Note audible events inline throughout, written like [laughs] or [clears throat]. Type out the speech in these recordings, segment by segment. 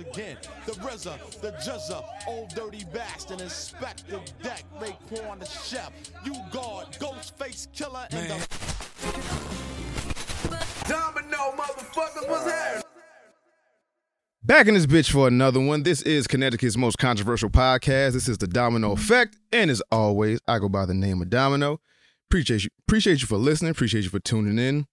again. The RZA, the GZA, old dirty bastard, Inspectah Deck, Raekwon the Chef, you guard, Ghostface Killah, and the Domino, motherfuckers, what's happening? Back in this bitch for another one. This is Connecticut's most controversial podcast. This is the Domino Effect, and as always, I go by the name of Domino. Appreciate you, appreciate you for listening. Appreciate you for tuning in,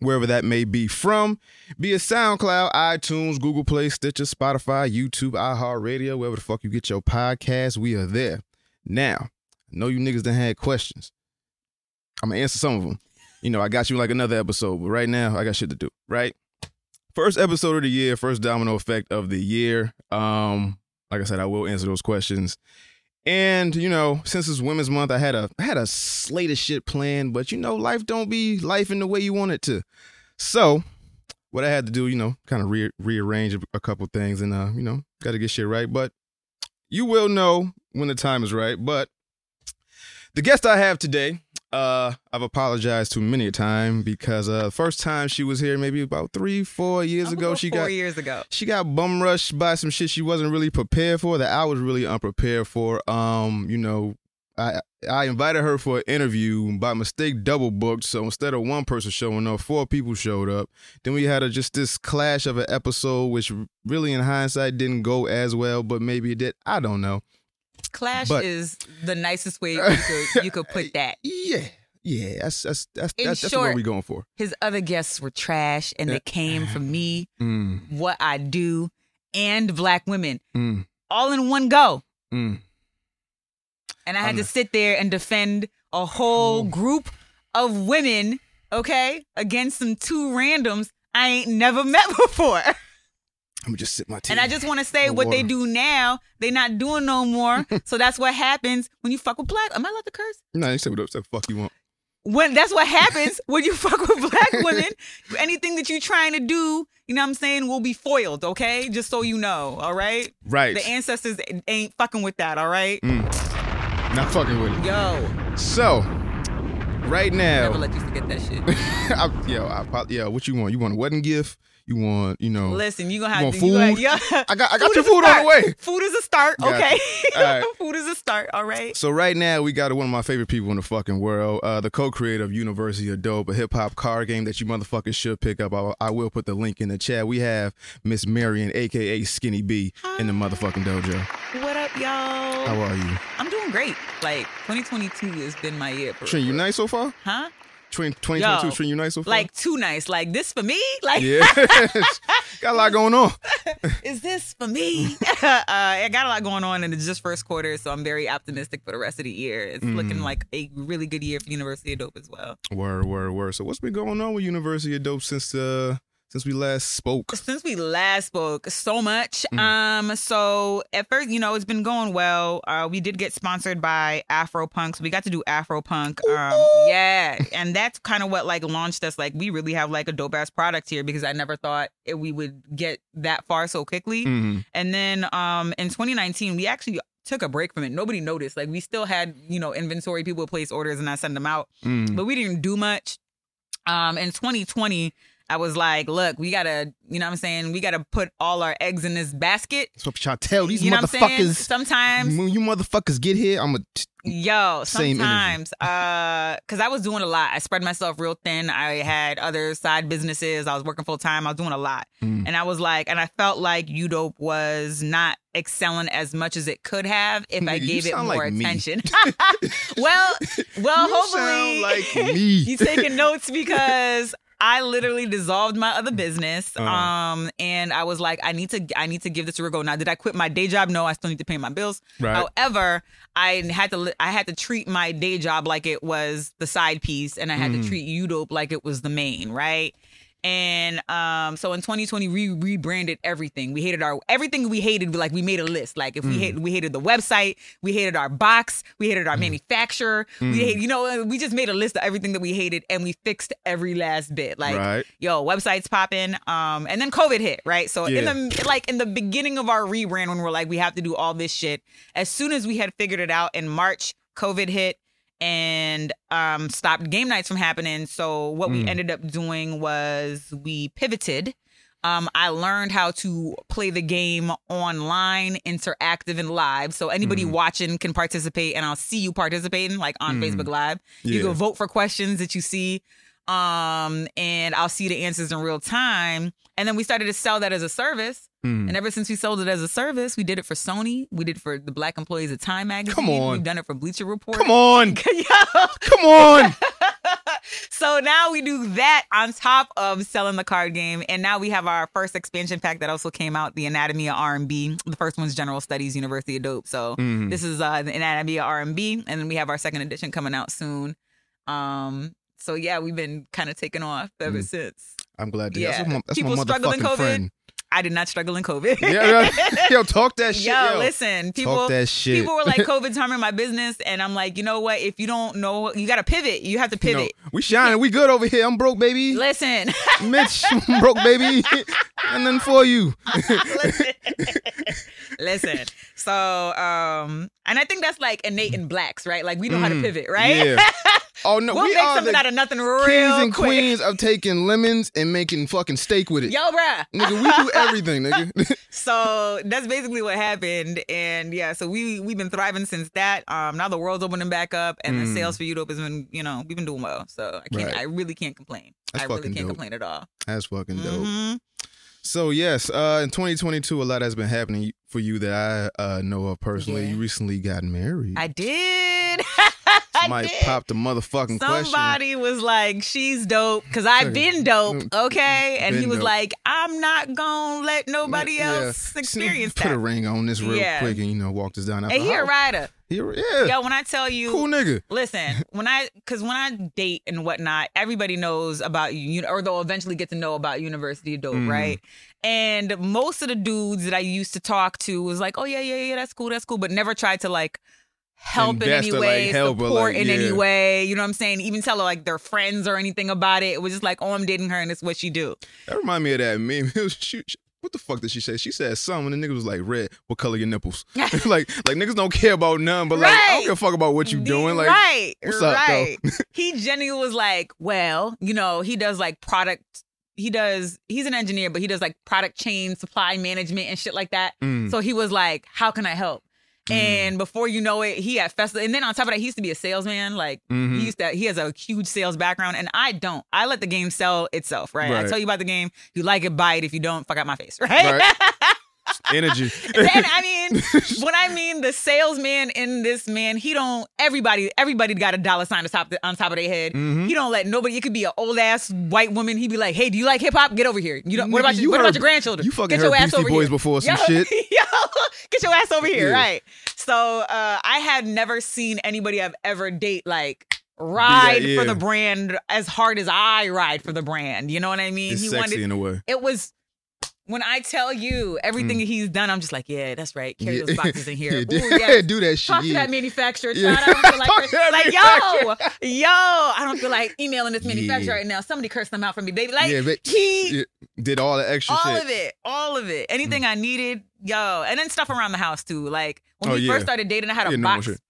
wherever that may be from, be it SoundCloud, iTunes, Google Play, Stitcher, Spotify, YouTube, iHeartRadio, wherever the fuck you get your podcast. We are there. Now, I know you niggas done had questions. I'm gonna answer some of them. You know, I got you like another episode, but right now I got shit to do. Right. First episode of the year, first domino effect of the year. Um, like I said, I will answer those questions. And you know, since it's Women's Month, I had a I had a slate of shit planned, but you know, life don't be life in the way you want it to. So, what I had to do, you know, kind of re- rearrange a, couple things, and uh, you know, got to get shit right. But you will know when the time is right. But the guest I have today, uh, I've apologized to many a time because uh, first time she was here, maybe about three, four years ago, she four got years ago. she got bum rushed by some shit she wasn't really prepared for that I was really unprepared for. Um, you know, I I invited her for an interview by mistake double booked. So instead of one person showing up, four people showed up. Then we had a, just this clash of an episode, which really in hindsight didn't go as well, but maybe it did. I don't know. Clash But- is the nicest way you could, [laughs] you could put that. Yeah, yeah, that's that's that's In that's, that's short- what we're going for. His other guests were trash and they came from me, [sighs] Mm, what I do, and black women mm, all in one go. mm. And I had I'm to sit there and defend a whole group of women, okay, against some two randoms I ain't never [laughs] met before. Me just sip my tea. And I just want to say what they do now, they not doing no more. [laughs] so that's what happens when you fuck with black. Am I allowed to curse? no, you say what the fuck you want. when that's what [laughs] happens when you fuck with black women. Anything that you're trying to do, you know what I'm saying, will be foiled, okay? Just so you know, all right? Right. The ancestors ain't fucking with that, all right? Mm. Not fucking with it. Yo, So, right now, never let you forget that shit. [laughs] I, yo, I, yo, what you want? You want a wedding gift? You want, you know? Listen, you gonna have to. You food? yeah. I got, I got Food your food on the way. Food is a start, Got okay? Right. [laughs] Food is a start, all right? So right now we got one of my favorite people in the fucking world, uh, the co-creator of University of Dope, a hip hop card game that you motherfuckers should pick up. I, I will put the link in the chat. We have Miss Marion, aka Skinny B, in the motherfucking dojo. What up, y'all? How are you? I'm doing great. Like 2022 has been my year. You nice so far? Huh? Trent, 2022, Yo, Trent, you nice so far? Like too nice. Like this for me? Like yeah, [laughs] [laughs] got a lot going on. [laughs] is this for me? uh, I got a lot going on, and it's just first quarter, so I'm very optimistic for the rest of the year. It's Mm. looking like a really good year for University of Dope as well. Word, word, word. So what's been going on with University of Dope since uh since we last spoke? Since we last spoke, so much. Mm. Um, so at first, you know, it's been going well. Uh, we did get sponsored by Afro Punk, so we got to do Afro Punk. Um, yeah, and that's kind of what like launched us. Like, we really have like a dope ass product here because I never thought it, we would get that far so quickly. Mhm. And then um in 2019, we actually took a break from it. Nobody noticed. Like we still had, you know, inventory, people place orders and I send them out, Mm. but we didn't do much. Um in 2020, I was like, look, we gotta, you know what I'm saying? We gotta put all our eggs in this basket. That's what to tell these you know what I'm motherfuckers. Sometimes When you motherfuckers get here, I'm a. T- Yo, sometimes, uh, cause I was doing a lot. I spread myself real thin. I had other side businesses. I was working full time. I was doing a lot, Mm. and I was like, and I felt like Udope was not excelling as much as it could have if I you gave it more like attention. [laughs] [laughs] well, well, You hopefully, sound like me. [laughs] you taking notes because I literally dissolved my other business. Uh-huh. Um, and I was like, I need to, I need to give this a go. Now, did I quit my day job? No, I still need to pay my bills. Right. However, I had to, I had to treat my day job like it was the side piece, and I had Mm-hmm. to treat Udope like it was the main, right? And um, so in 2020, we rebranded everything. We hated our everything we hated. Like we made a list. Like if we Mm. hated, we hated the website, we hated our box, we hated our manufacturer. Mm. We hate, you know, we just made a list of everything that we hated, and we fixed every last bit. Like right. yo, websites popping. Um, and then COVID hit, right? So Yeah. in the like in the beginning of our rebrand, when we're like, we have to do all this shit. As soon as we had figured it out in March, COVID hit and um stopped game nights from happening. So what we Mm. ended up doing was we pivoted. Um, I learned how to play the game online, interactive, and live. So anybody Mhm. watching can participate, and I'll see you participating, like on Mhm. Facebook Live. You can vote for questions that you see um and i'll see the answers in real time. And then we started to sell that as a service. Mm. and ever since we sold it as a service we did it for sony. We did it for the black employees of time magazine. Come on. we've done it for bleacher report. Come on. [laughs] Come on. [laughs] so now we do that on top of selling the card game. And now we have our first expansion pack that also came out the anatomy of r&b the first one's general studies university of dope. So Mhm. this is uh the anatomy of r&b and then we have our second edition coming out soon. Um so yeah we've been kind of taking off ever Mm. since I'm glad to Yeah. That's my, that's People my struggle in COVID. friend. i did not struggle in covid Yeah, yeah. [laughs] yo, talk that shit. yo, Yo, listen people talk that shit. people were like [laughs] covid's harming my business and i'm like you know what if you don't know you gotta pivot you have to pivot we shining. We good over here. I'm broke, baby. listen [laughs] Mitch, I'm broke, baby. and then for you. listen. Listen. So, um, and I think that's like innate in blacks, right? Like we know how to Mm, pivot, right? Yeah. Oh no, we'll we make are something out of nothing real kings and quick. queens of taking lemons and making fucking steak with it. Yo, bruh. Nigga, we do everything, nigga. [laughs] So that's basically what happened, and yeah, so we we've been thriving since that. Um, now the world's opening back up, and Mm. the sales for Europe has been, you know, we've been doing well. So I can't, Right. I really can't complain. That's I really can't dope. complain at all. That's fucking dope. Mhm. So yes, uh, in 2022, a lot has been happening for you that I uh, know of personally. Yeah. You recently got married. I did. [laughs] I Somebody did. popped the motherfucking question. Somebody was like, "She's dope," because I've been dope, [laughs] okay. And he was dope. like, "I'm not gonna let nobody Yeah. else experience that. Put a ring on this real Yeah. quick and you know walk this down. Hey, he a rider, He yeah. yo. When I tell you, cool nigga. listen, [laughs] when I, because when I date and whatnot, everybody knows about you, or they'll eventually get to know about University of Dope, Mhm. right? And most of the dudes that I used to talk to was like, "Oh yeah, yeah, yeah, that's cool, that's cool," but never tried to like help in any like, way, or, support like, in yeah. any way. You know what I'm saying? Even tell her like their friends or anything about it. It was just like, "Oh, I'm dating her, and it's what she do." That remind me of that meme. [laughs] It was, she, what the fuck did she say? She said something and the nigga was like, red, what color your nipples? [laughs] [laughs] like, like niggas don't care about none, but like, I don't give a fuck about what you doing. Like, right, what's up, though? right. he genuinely was like, well, you know, he does like product. He does. He's an engineer, but he does like product chain, supply management, and shit like that. mm, So he was like, how can I help? And before you know it, he had festival. And then on top of that, he used to be a salesman. Like mhm. he used to. He has a huge sales background, and I don't. I let the game sell itself. Right. I tell you about the game. You like it, buy it. If you don't, fuck out my face. [laughs] Right. Right. Energy. [laughs] then I mean, when I mean the salesman in this man, he don't. Everybody, everybody got a dollar sign on top on top of their head. Mhm. He don't let nobody. It could be an old ass white woman. He'd be like, "Hey, do you like hip hop? Get over here. You know what about you you? What heard- about your grandchildren? You fucking get heard your ass Beastie over Boys here. before some yo, shit. [laughs] yo, get your ass over here, Yeah. right? So uh, I had never seen anybody I've ever date like ride yeah. for the brand as hard as I ride for the brand. You know what I mean? It's he sexy wanted in a way. it was when I tell you everything he's done, I'm just like, yeah, that's right. Carry Yeah. those boxes in [laughs] here. Yeah, Ooh, do, yes. [laughs] do that shit. Talk to that manufacturer. Yeah. Child. I don't feel like, [laughs] Talk to that like yo, yo, I don't feel like emailing this manufacturer Yeah. right now. Somebody curse them out for me, baby. Like yeah, but he, did all the extra all shit. Mm. of it, all of it, anything I needed, yo, and then stuff around the house too. Like when Oh, we yeah. first started dating, I had a Yeah, box. shit.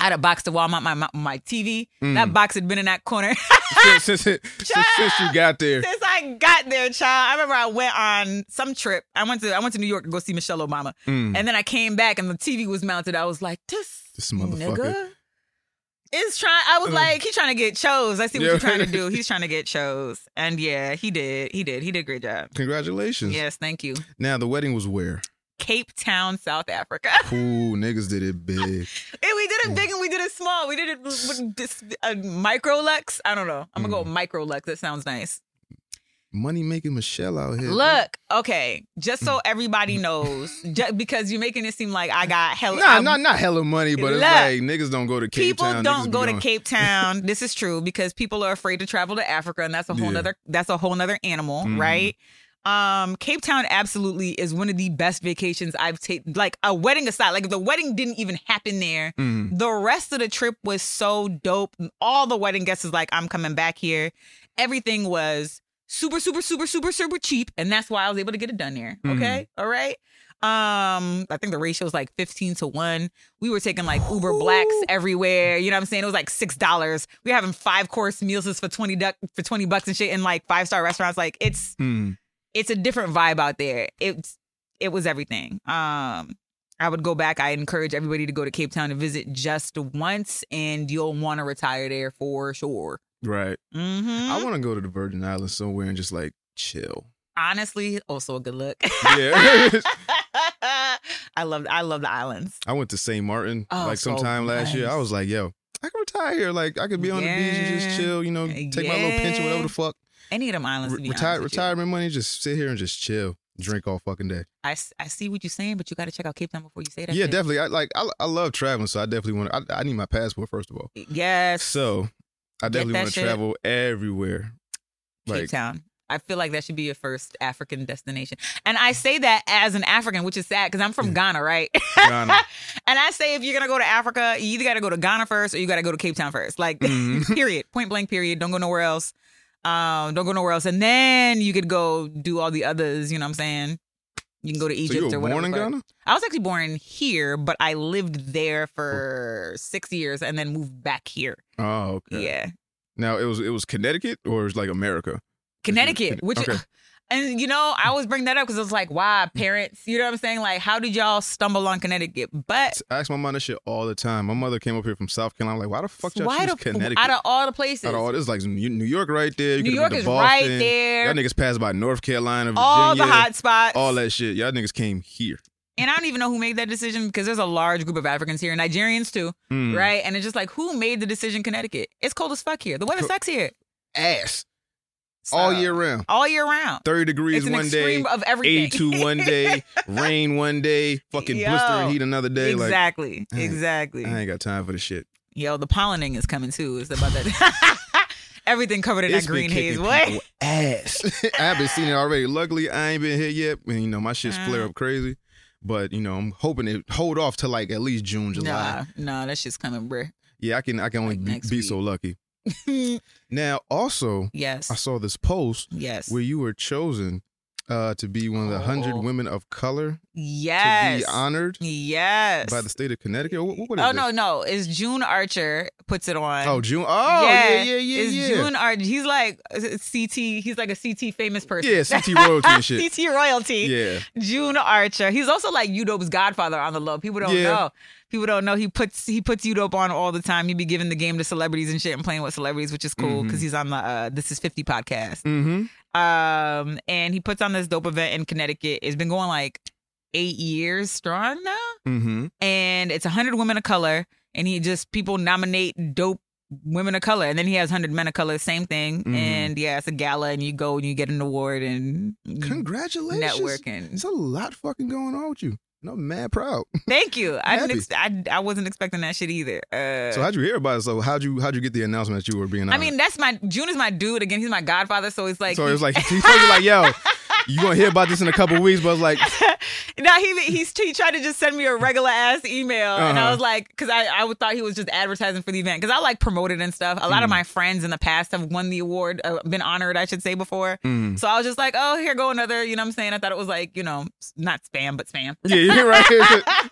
I had a box to Walmart my my, my TV. Mm. That box had been in that corner. [laughs] since, since, [laughs] since, since you got there. Since I got there, child, I remember I went on some trip. I went to I went to New York to go see Michelle Obama, Mm. and then I came back and the TV was mounted. I was like, this, This motherfucker. nigga is trying. I was Uh. like, he's trying to get chose. I see what Yeah. you're trying to do. [laughs] He's trying to get chose, and yeah, he did. He did. He did a great job. Congratulations. Yes, thank you. Now the wedding was where? Cape Town, South Africa. [laughs] Cool niggas did it big. And we did it big and we did it small. We did it with this uh, micro Lux. I don't know. I'm gonna go with micro Lux. That sounds nice. money making Michelle out here. Look, okay, just Mm. so everybody knows, [laughs] just because you're making it seem like I got hell. Nah, I'm- not not hella money, but it's Look, like niggas don't go to Cape Town. people Town. don't go to Cape [laughs] Town. this is true because people are afraid to travel to Africa, and that's a whole Yeah. nother that's a whole nother animal, Mhm. right? Um, Cape Town absolutely is one of the best vacations I've taken. Like a wedding aside, like if the wedding didn't even happen there, Mhm. the rest of the trip was so dope. All the wedding guests is like, I'm coming back here. Everything was super, super, super, super, super cheap, and that's why I was able to get it done there. Mhm. Okay, all right. Um, I think the ratio is like 15 to 1. We were taking like Uber Blacks everywhere. You know what I'm saying? It was like six dollars. We were having five course meals for 20 duck for 20 bucks and shit in like five star restaurants. Like it's Mhm. It's a different vibe out there. It's it was everything. Um I would go back. I encourage everybody to go to Cape Town to visit just once and you'll want to retire there for sure. Right. hmm I want to go to the Virgin Islands somewhere and just like chill. Honestly, also a good look. [laughs] Yeah. I love I love the islands. I went to St. Martin Oh, like so sometime last year. I was like, yo, I can retire here. Like I could be on the beach and just chill. You know, take my little pinch or whatever the fuck. Any of them islands. to Re- be retire, with you. retirement money, just sit here and just chill, drink all fucking day. I, I see what you're saying, but you got to check out Cape Town before you say that. yeah, shit. definitely. I like. I, I love traveling, so I definitely want. I, I need my passport first of all. Yes. So I definitely want to travel everywhere. Cape Like, Town. I feel like that should be your first African destination. And I say that as an African, which is sad because I'm from Ghana, right? Ghana. [laughs] and I say if you're to go to Africa, you either got to go to Ghana first or you got to go to Cape Town first. Like, Mhm. [laughs] period. Point blank, period. Don't go nowhere else. Um, don't go nowhere else. And then you could go do all the others, you know what I'm saying? You can go to so Egypt were or whatever. born in. Ghana? I was actually born here, but I lived there for six years and then moved back here. Oh, okay. Yeah. Now it was it was Connecticut or it was like America. Connecticut, which Okay. And you know, I always bring that up because it's like, why parents? You know what I'm saying? Like, how did y'all stumble on Connecticut? But I ask my mom that shit all the time. My mother came up here from South Carolina. I'm like, why the fuck y'all why choose the Connecticut? out of all the places, Out of all this, like New York right there. You New York is Boston. right there. Y'all niggas passed by North Carolina, Virginia, all the hot spots, all that shit. Y'all niggas came here. and I don't even know who made that decision because there's a large group of Africans here, Nigerians too, Mm. right? And it's just like, who made the decision? Connecticut. It's cold as fuck here. The weather Co- sucks here Ass all year round. all year round. 30 degrees one day, of everything. 82 one [laughs] day, rain one day, fucking Yo. blistering heat another day. exactly, ain't- exactly. I ain't got time for the shit. Yo, the pollening is coming too. It's about that. [laughs] Everything covered in It's that green haze. What? Ass. [laughs] I haven't seen it already. Luckily, I ain't been here yet. And, you know, my shit's flare Uh. up crazy. But, you know, I'm hoping to hold off to like at least June, July. Nah, nah, that shit's coming, bruh. Yeah, I can I can only Like be, be so lucky. [laughs] Now, also, yes, I saw this post yes, where you were chosen uh, to be one of the hundred Oh. women of color yes, to be honored yes. by the state of Connecticut. What, what is oh this? no, no, it's June Archer puts it on. Oh, June. Oh, yeah, yeah, yeah, It's yeah. June Archer. He's like uh, CT. He's like a CT famous person. Yeah, CT [laughs] royalty and shit. CT royalty. Yeah, June Archer. He's also like Udope's godfather on the low. People don't Yeah. know. People don't know. He puts he puts Udope on all the time. He be giving the game to celebrities and shit and playing with celebrities, which is cool because he's on the uh, This Is 50 podcast. mm-hmm. Um, and he puts on this dope event in Connecticut. It's been going like eight years strong now, Mm-hmm. and it's hundred women of color. And he just people nominate dope women of color, and then he has hundred men of color, same thing. Mhm. And yeah, it's a gala, and you go and you get an award and Congratulations. networking. There's a lot fucking going on with you. I'm mad proud. [laughs] Thank you. I didn't. Ex- I I wasn't expecting that shit either. Uh, so how'd you hear about it? So how'd you how'd you get the announcement that you were being I mean, that's my June is my dude. Again, he's my godfather, so it's like so it was like [laughs] he told you like, yo, [laughs] you gonna hear about this in a couple weeks, but it's like, [laughs] no, he he's he tried to just send me a regular ass email, and I Uh-huh. was like, because I I would thought he was just advertising for the event, because I like promoted and stuff. A lot of Mm. my friends in the past have won the award, uh, been honored, I should say, before. mm. So I was just like, oh, here go another. You know what I'm saying? I thought it was like, you know, not spam, but spam. yeah, you're right. [laughs]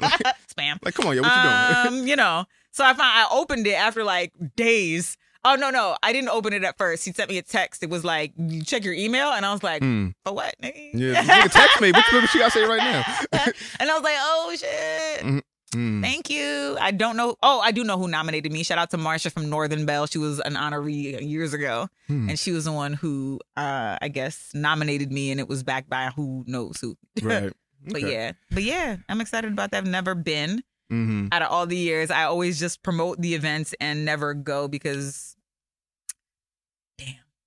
spam. like, come on, yo, what you doing? um, you know. So I found I opened it after like days. Oh no, no, I didn't open it at first. He sent me a text. It was like, "You check your email," and I was like, Mm. "For what?" nigga?" Yeah, nigga, text me. What, what you gotta say right now? [laughs] and I was like, "Oh shit." Mm. Thank you. I don't know. Oh, I do know who nominated me. Shout out to Marsha from Northern Bell. She was an honoree years ago, Hmm. and she was the one who, uh, I guess, nominated me, and it was backed by who knows who. [laughs] Right. But Okay. yeah, but yeah, I'm excited about that. I've never been. Mm-hmm. out of all the years, I always just promote the events and never go because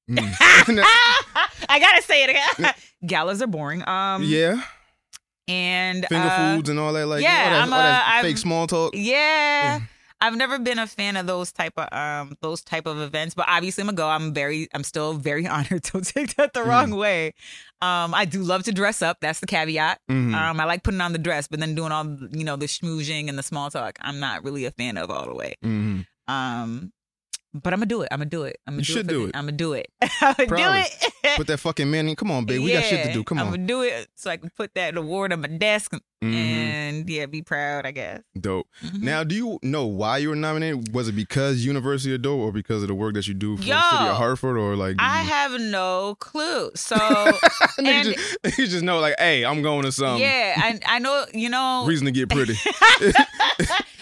Mm. [laughs] [laughs] I gotta say it again. [laughs] Galas are boring. Um, yeah, and finger uh, foods and all that. Like yeah, all that, I'm all that a- I'm- fake small talk. Yeah. I've never been a fan of those type of um those type of events, but obviously I'm gonna go. I'm very I'm still very honored. Don't take that the wrong way. Um, I do love to dress up. That's the caveat. Mhm. Um, I like putting on the dress, but then doing all you know the schmoozing and the small talk, I'm not really a fan of all the way. Mhm. Um, but I'm gonna do it. I'm gonna do it. I'm gonna You do should it. do it. [laughs] I'm gonna do it. I'm gonna do it. Put that fucking man in. Come on, babe. We got shit to do. Come on. I'm gonna do it so I can put that award on my desk Mhm. and yeah, be proud. I guess. Dope. Mhm. Now, do you know why you were nominated? Was it because University of Dope or because of the work that you do for the city of Hartford or like? I you- have no clue. So [laughs] and- just, you just know like, hey, I'm going to some yeah, I I know you know reason to get pretty. [laughs]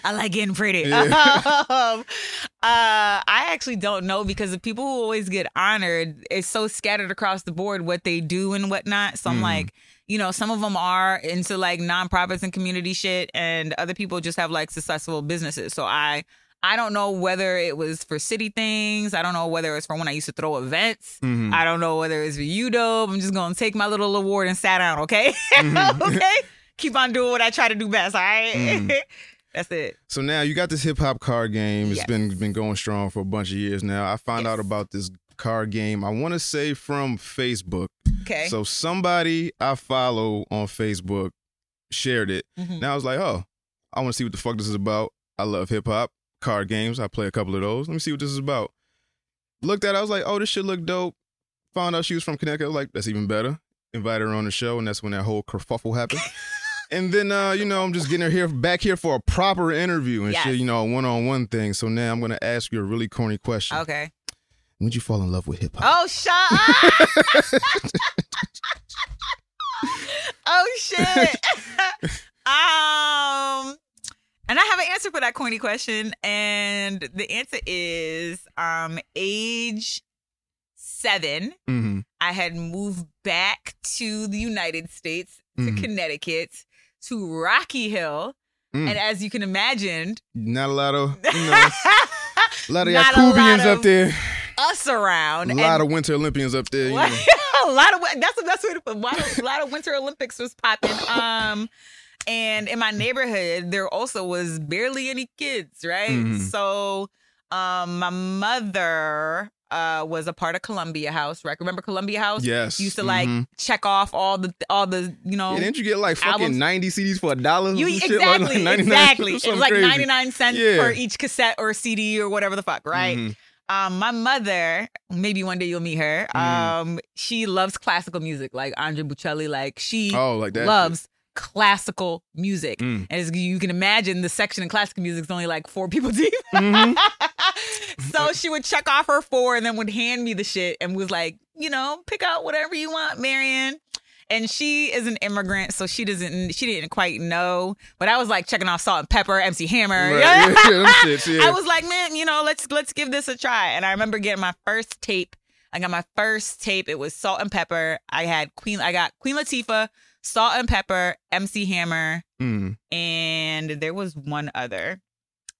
I like getting pretty. Yeah. [laughs] um, uh, I actually don't know because the people who always get honored, it's so scattered across the board what they do and whatnot. So I'm Mhm. like, you know, some of them are into like nonprofits and community shit, and other people just have like successful businesses. So I. I don't know whether it was for city things. I don't know whether it's for when I used to throw events. Mhm. I don't know whether it's for you, dope. I'm just gonna take my little award and sat down, okay? [laughs] Mhm. okay? Keep on doing what I try to do best, all right? Mhm. [laughs] That's it. So now you got this hip hop card game. It's Yes. been been going strong for a bunch of years now. I found out about this card game. I want to say from Facebook. Okay. So somebody I follow on Facebook shared it. Mhm. Now I was like, oh, I want to see what the fuck this is about. I love hip hop card games. I play a couple of those. Let me see what this is about. Looked at, it, I was like, oh, this shit look dope. Found out she was from Connecticut. I was like, that's even better. Invited her on the show, and that's when that whole kerfuffle happened. [laughs] and then, uh, you know, I'm just getting her here back here for a proper interview and Yes. shit. You know, a one on one thing. So now I'm gonna ask you a really corny question. Okay. When'd you fall in love with hip hop? Oh, shut up. [laughs] oh, shit. um, and I have an answer for that corny question. And the answer is um, age seven. hmm I had moved back to the United States, to Mhm. Connecticut, to Rocky Hill. Mm. And as you can imagine, Not a lot of, [laughs] you know, a lot of Yakubians up there. us around. A lot of Winter Olympians up there. [laughs] A lot of that's the best way to put. it. A lot of, a lot of Winter Olympics was popping. [laughs] Um, and in my neighborhood, there also was barely any kids, right? Mhm. So, um, my mother uh was a part of Columbia House, right? Remember Columbia House? Yes. Used to like Mhm. check off all the all the you know. Yeah, didn't you get like fucking albums- 90 CDs for a dollar? you shit? Like, exactly, [laughs] exactly. It was like ninety nine cents Yeah. for each cassette or CD or whatever the fuck, right? Mhm. Um, my mother, maybe one day you'll meet her. Mm. Um, she loves classical music, like Andre Bocelli. Like she Oh, like that. loves classical music. Mm. And as you can imagine, the section in classical music is only like four people deep. Mhm. [laughs] so she would check off her four and then would hand me the shit and was like, you know, pick out whatever you want, Marion. And she is an immigrant, so she doesn't. She didn't quite know, but I was like checking off Salt-N-Pepa, MC Hammer. Right, yeah, [laughs] yeah, [laughs] them yeah. I was like, man, you know, let's let's give this a try. And I remember getting my first tape. I got my first tape. It was Salt-N-Pepa. I had Queen. I got Queen Latifah, Salt-N-Pepa, MC Hammer, Mm. and there was one other.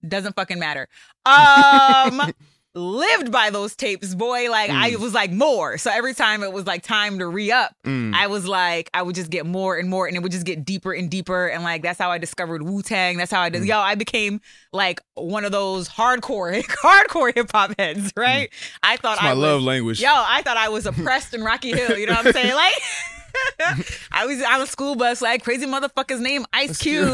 Doesn't fucking matter. Um, [laughs] lived by those tapes, boy. Like I Mm. was like more. So every time it was like time to re up, Mm. I was like, I would just get more and more, and it would just get deeper and deeper. And like that's how I discovered Wu Tang. That's how I Mm. did. Yo, I became like one of those hardcore, [laughs] hardcore hip hop heads. Right? I thought It's my I was, love language. Yo, I thought I was oppressed in Rocky Hill. You know what I'm saying? Like. [laughs] [laughs] I was on a school bus, like crazy motherfucker's name, Ice Cube,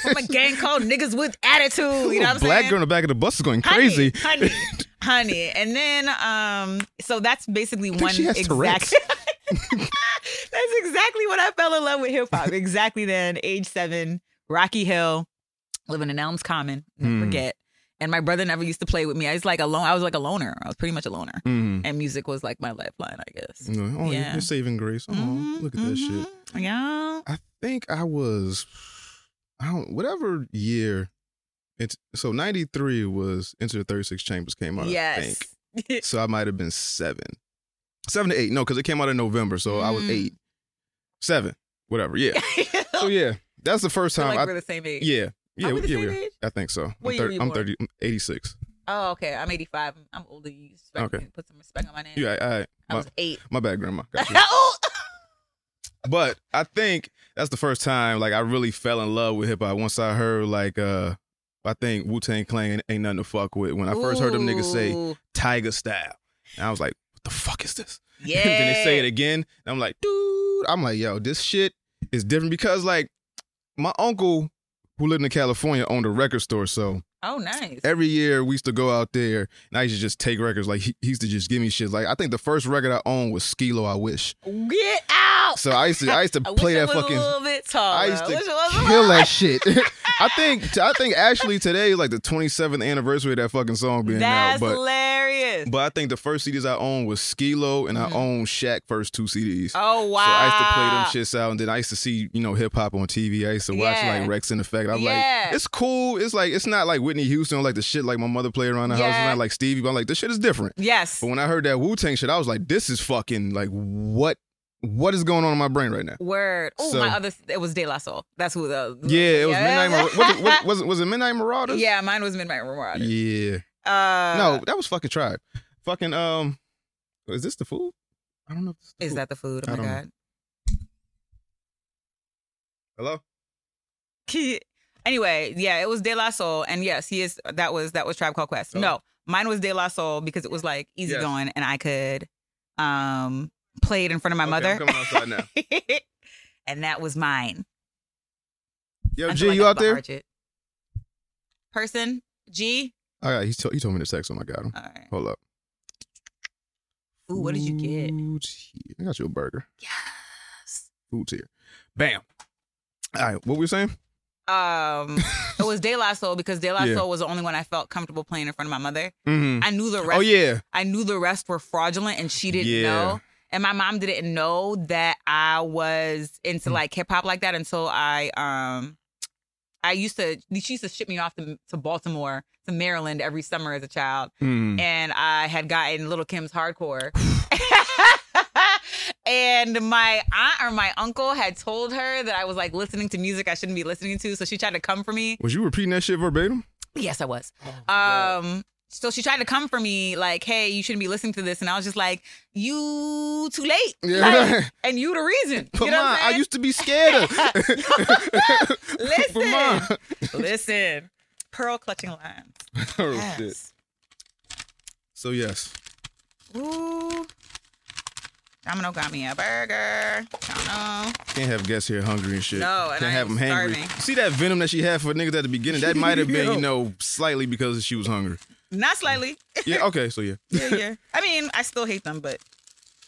from a gang called Niggas with Attitude. You know what I'm saying Black saying? girl in the back of the bus is going crazy. honey, [laughs] honey. And then, um, so that's basically one exact. [laughs] that's exactly what I fell in love with hip hop. exactly then, age seven, Rocky Hill, living in Elms Common. Never Hmm. forget. And my brother never used to play with me. I was like alone. I was like a loner. I was pretty much a loner. Mm. And music was like my lifeline, I guess. Oh, Yeah. you're saving grace. Oh, Mhm, look at that shit. mhm. Yeah. I think I was, I don't, whatever year. It's so '93 was Enter the 36 Chambers came out. I yes. think. So [laughs] I might have been seven, seven to eight. No, because it came out in November, so I was Mm. eight, seven, whatever. Yeah. [laughs] so yeah, that's the first time. like I, we're the same age. yeah, yeah, we yeah. we? I think so. What I'm, year thir- were you I'm 30, 86. Oh, okay. I'm 85. I'm older. You Okay. Put some respect on my name. Yeah, all right. I My, was eight. my bad, grandma. [laughs] Oh, but I think that's the first time like I really fell in love with hip hop once I heard like uh I think Wu Tang Clan ain't, nothing to fuck with. When I first heard them niggas say Tiger Style, and I was like, what the fuck is this? yeah. [laughs] And then they say it again, and I'm like, dude, I'm like, yo, this shit is different because like my uncle who lived in California owned a record store, so Oh, nice. every year we used to go out there and I used to just take records. Like he, he used to just give me shit. Like I think the first record I owned was Skee-Lo. I wish. Get out. So I used to I used to [laughs] I play that fucking. a little bit taller. I used to it kill that shit. [laughs] [laughs] I think I think actually today is like the 27th anniversary of that fucking song being That's out. But hilarious. But I think the first CDs I owned was Skee-Lo and Mhm. I owned Shaq first two CDs. oh wow. So I used to play them shits out, and then I used to see, you know, hip hop on TV. I used to watch Yeah. like Rex in Effect. I'm Yeah. like, it's cool. It's like it's not like Whitney Houston, or like the shit like my mother played around the house. It's not like Stevie, but I'm like, this shit is different. Yes. But when I heard that Wu Tang shit, I was like, this is fucking like what what is going on in my brain right now? Word. Oh, So- my other. It was De La Soul. That's who the. Yeah, it was Yeah. Midnight. Mar- was, it, was, was it was it Midnight Marauders? Yeah, mine was Midnight Marauders. Yeah. Uh, no, that was fucking Tribe. Fucking um, is this the food? I don't know. If this the Is food. that the food? Oh my don't know. god. hello? anyway, yeah, it was De La Soul, and yes, he is. That was that was Tribe Called Quest. Oh. No, mine was De La Soul because it was like easy Yes. going, and I could um play it in front of my Okay, mother. I'm coming outside now. [laughs] and that was mine. Yo, Until G, you out there? it. Person G. All right, he told he told me to text him. I got him. All right. Hold up. Ooh, what did you get? Here. I got you a burger. Yes. Food's here. Bam. All right, what were we saying? Um, it was De La Soul because De La [laughs] Yeah. Soul was the only one I felt comfortable playing in front of my mother. Mm-hmm. I knew the rest. Oh yeah. I knew the rest were fraudulent, and she didn't Yeah. know. And my mom didn't know that I was into Mm. like hip hop like that until I um I used to she used to ship me off to, to Baltimore to Maryland every summer as a child, Mm. and I had gotten Lil' Kim's hardcore. [sighs] [laughs] and my aunt or my uncle had told her that I was like listening to music I shouldn't be listening to, so she tried to come for me. Was you repeating that shit verbatim? Yes, I was. Um, so she tried to come for me, like, "Hey, you shouldn't be listening to this," and I was just like, "You too late, Yeah. Like, [laughs] and you the reason." But you know mom, what I I'm saying? used to be scared of. But [laughs] mom. [laughs] Listen, listen, pearl clutching lines. oh shit. Yes. So yes. Ooh. Domino got me a burger. Domino. Can't have guests here hungry and shit. No, and Can't I have them am hungry. See that venom that she had for niggas at the beginning? That might have been, you know, slightly because she was hungry. Not slightly. Yeah. [laughs] Okay. So yeah. yeah, yeah. I mean, I still hate them, but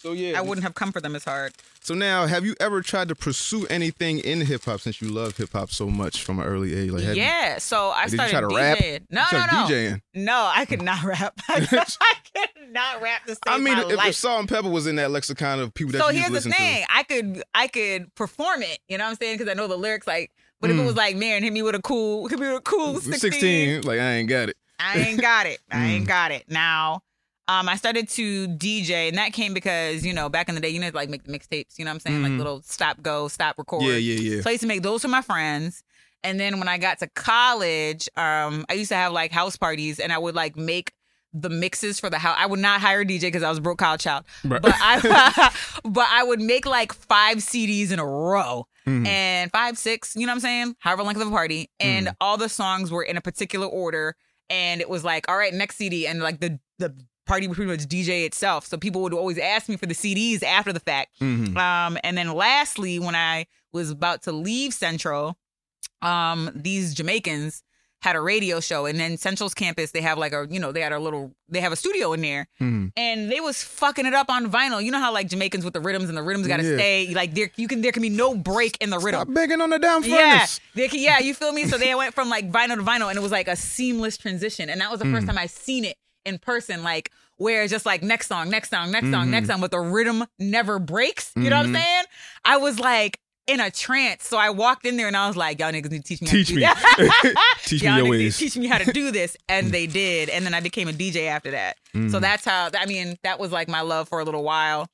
So yeah. I wouldn't have come for them as hard. So now, have you ever tried to pursue anything in hip hop since you love hip hop so much from an early age? Like, have you- yeah. So I Did you started try to rap? DJing. No, you no, no. DJing? No, I could not rap. [laughs] I [laughs] could not rap to save I mean, if, if. Salt and Pepper was in that lexicon of people that so you here's to the thing: I could, I could perform it. You know what I'm saying? Because I know the lyrics. Like, but if Mm. it was like, man, hit me with a cool, hit me with a cool 16. 16, like I ain't got it. I ain't got it. I Mm. ain't got it. Now, um, I started to DJ, and that came because you know back in the day, you know, like make the mixtapes. You know what I'm saying? Like Mhm. little stop, go, stop, record. Yeah, yeah, yeah. So I used to make those for my friends. And then when I got to college, um, I used to have like house parties and I would like make the mixes for the house. I would not hire a DJ because I was a broke college child. Right. But I [laughs] [laughs] but I would make like five CDs in a row. Mhm. And five, six, you know what I'm saying? However length of a party. And Mm. all the songs were in a particular order. And it was like, all right, next CD. And like the the party was pretty much DJ itself. So people would always ask me for the CDs after the fact. Mhm. Um, and then lastly, when I was about to leave Central, um, these Jamaicans had a radio show, and then Central's campus they have like a you know they had a little they have a studio in there, Mhm. and they was fucking it up on vinyl. You know how like Jamaicans with the rhythms and the rhythms got to Yeah. stay like there you can there can be no break in the rhythm. Stop begging on the down Yeah, furnace. they can, yeah, you feel me? So they [laughs] went from like vinyl to vinyl, and it was like a seamless transition. And that was the first Mm. time I seen it in person, like where it's just like next song, next song, next song, Mhm. next song, but the rhythm never breaks. You know what I'm Mhm. saying? I was like in a trance. So I walked in there and I was like, y'all niggas need to teach me how Teach to me. do that. [laughs] Teach me y'all your need to ways. teach me how to do [laughs] this. And they did. And then I became a DJ after that. So Mhm. that's how I mean, that was like my love for a little while.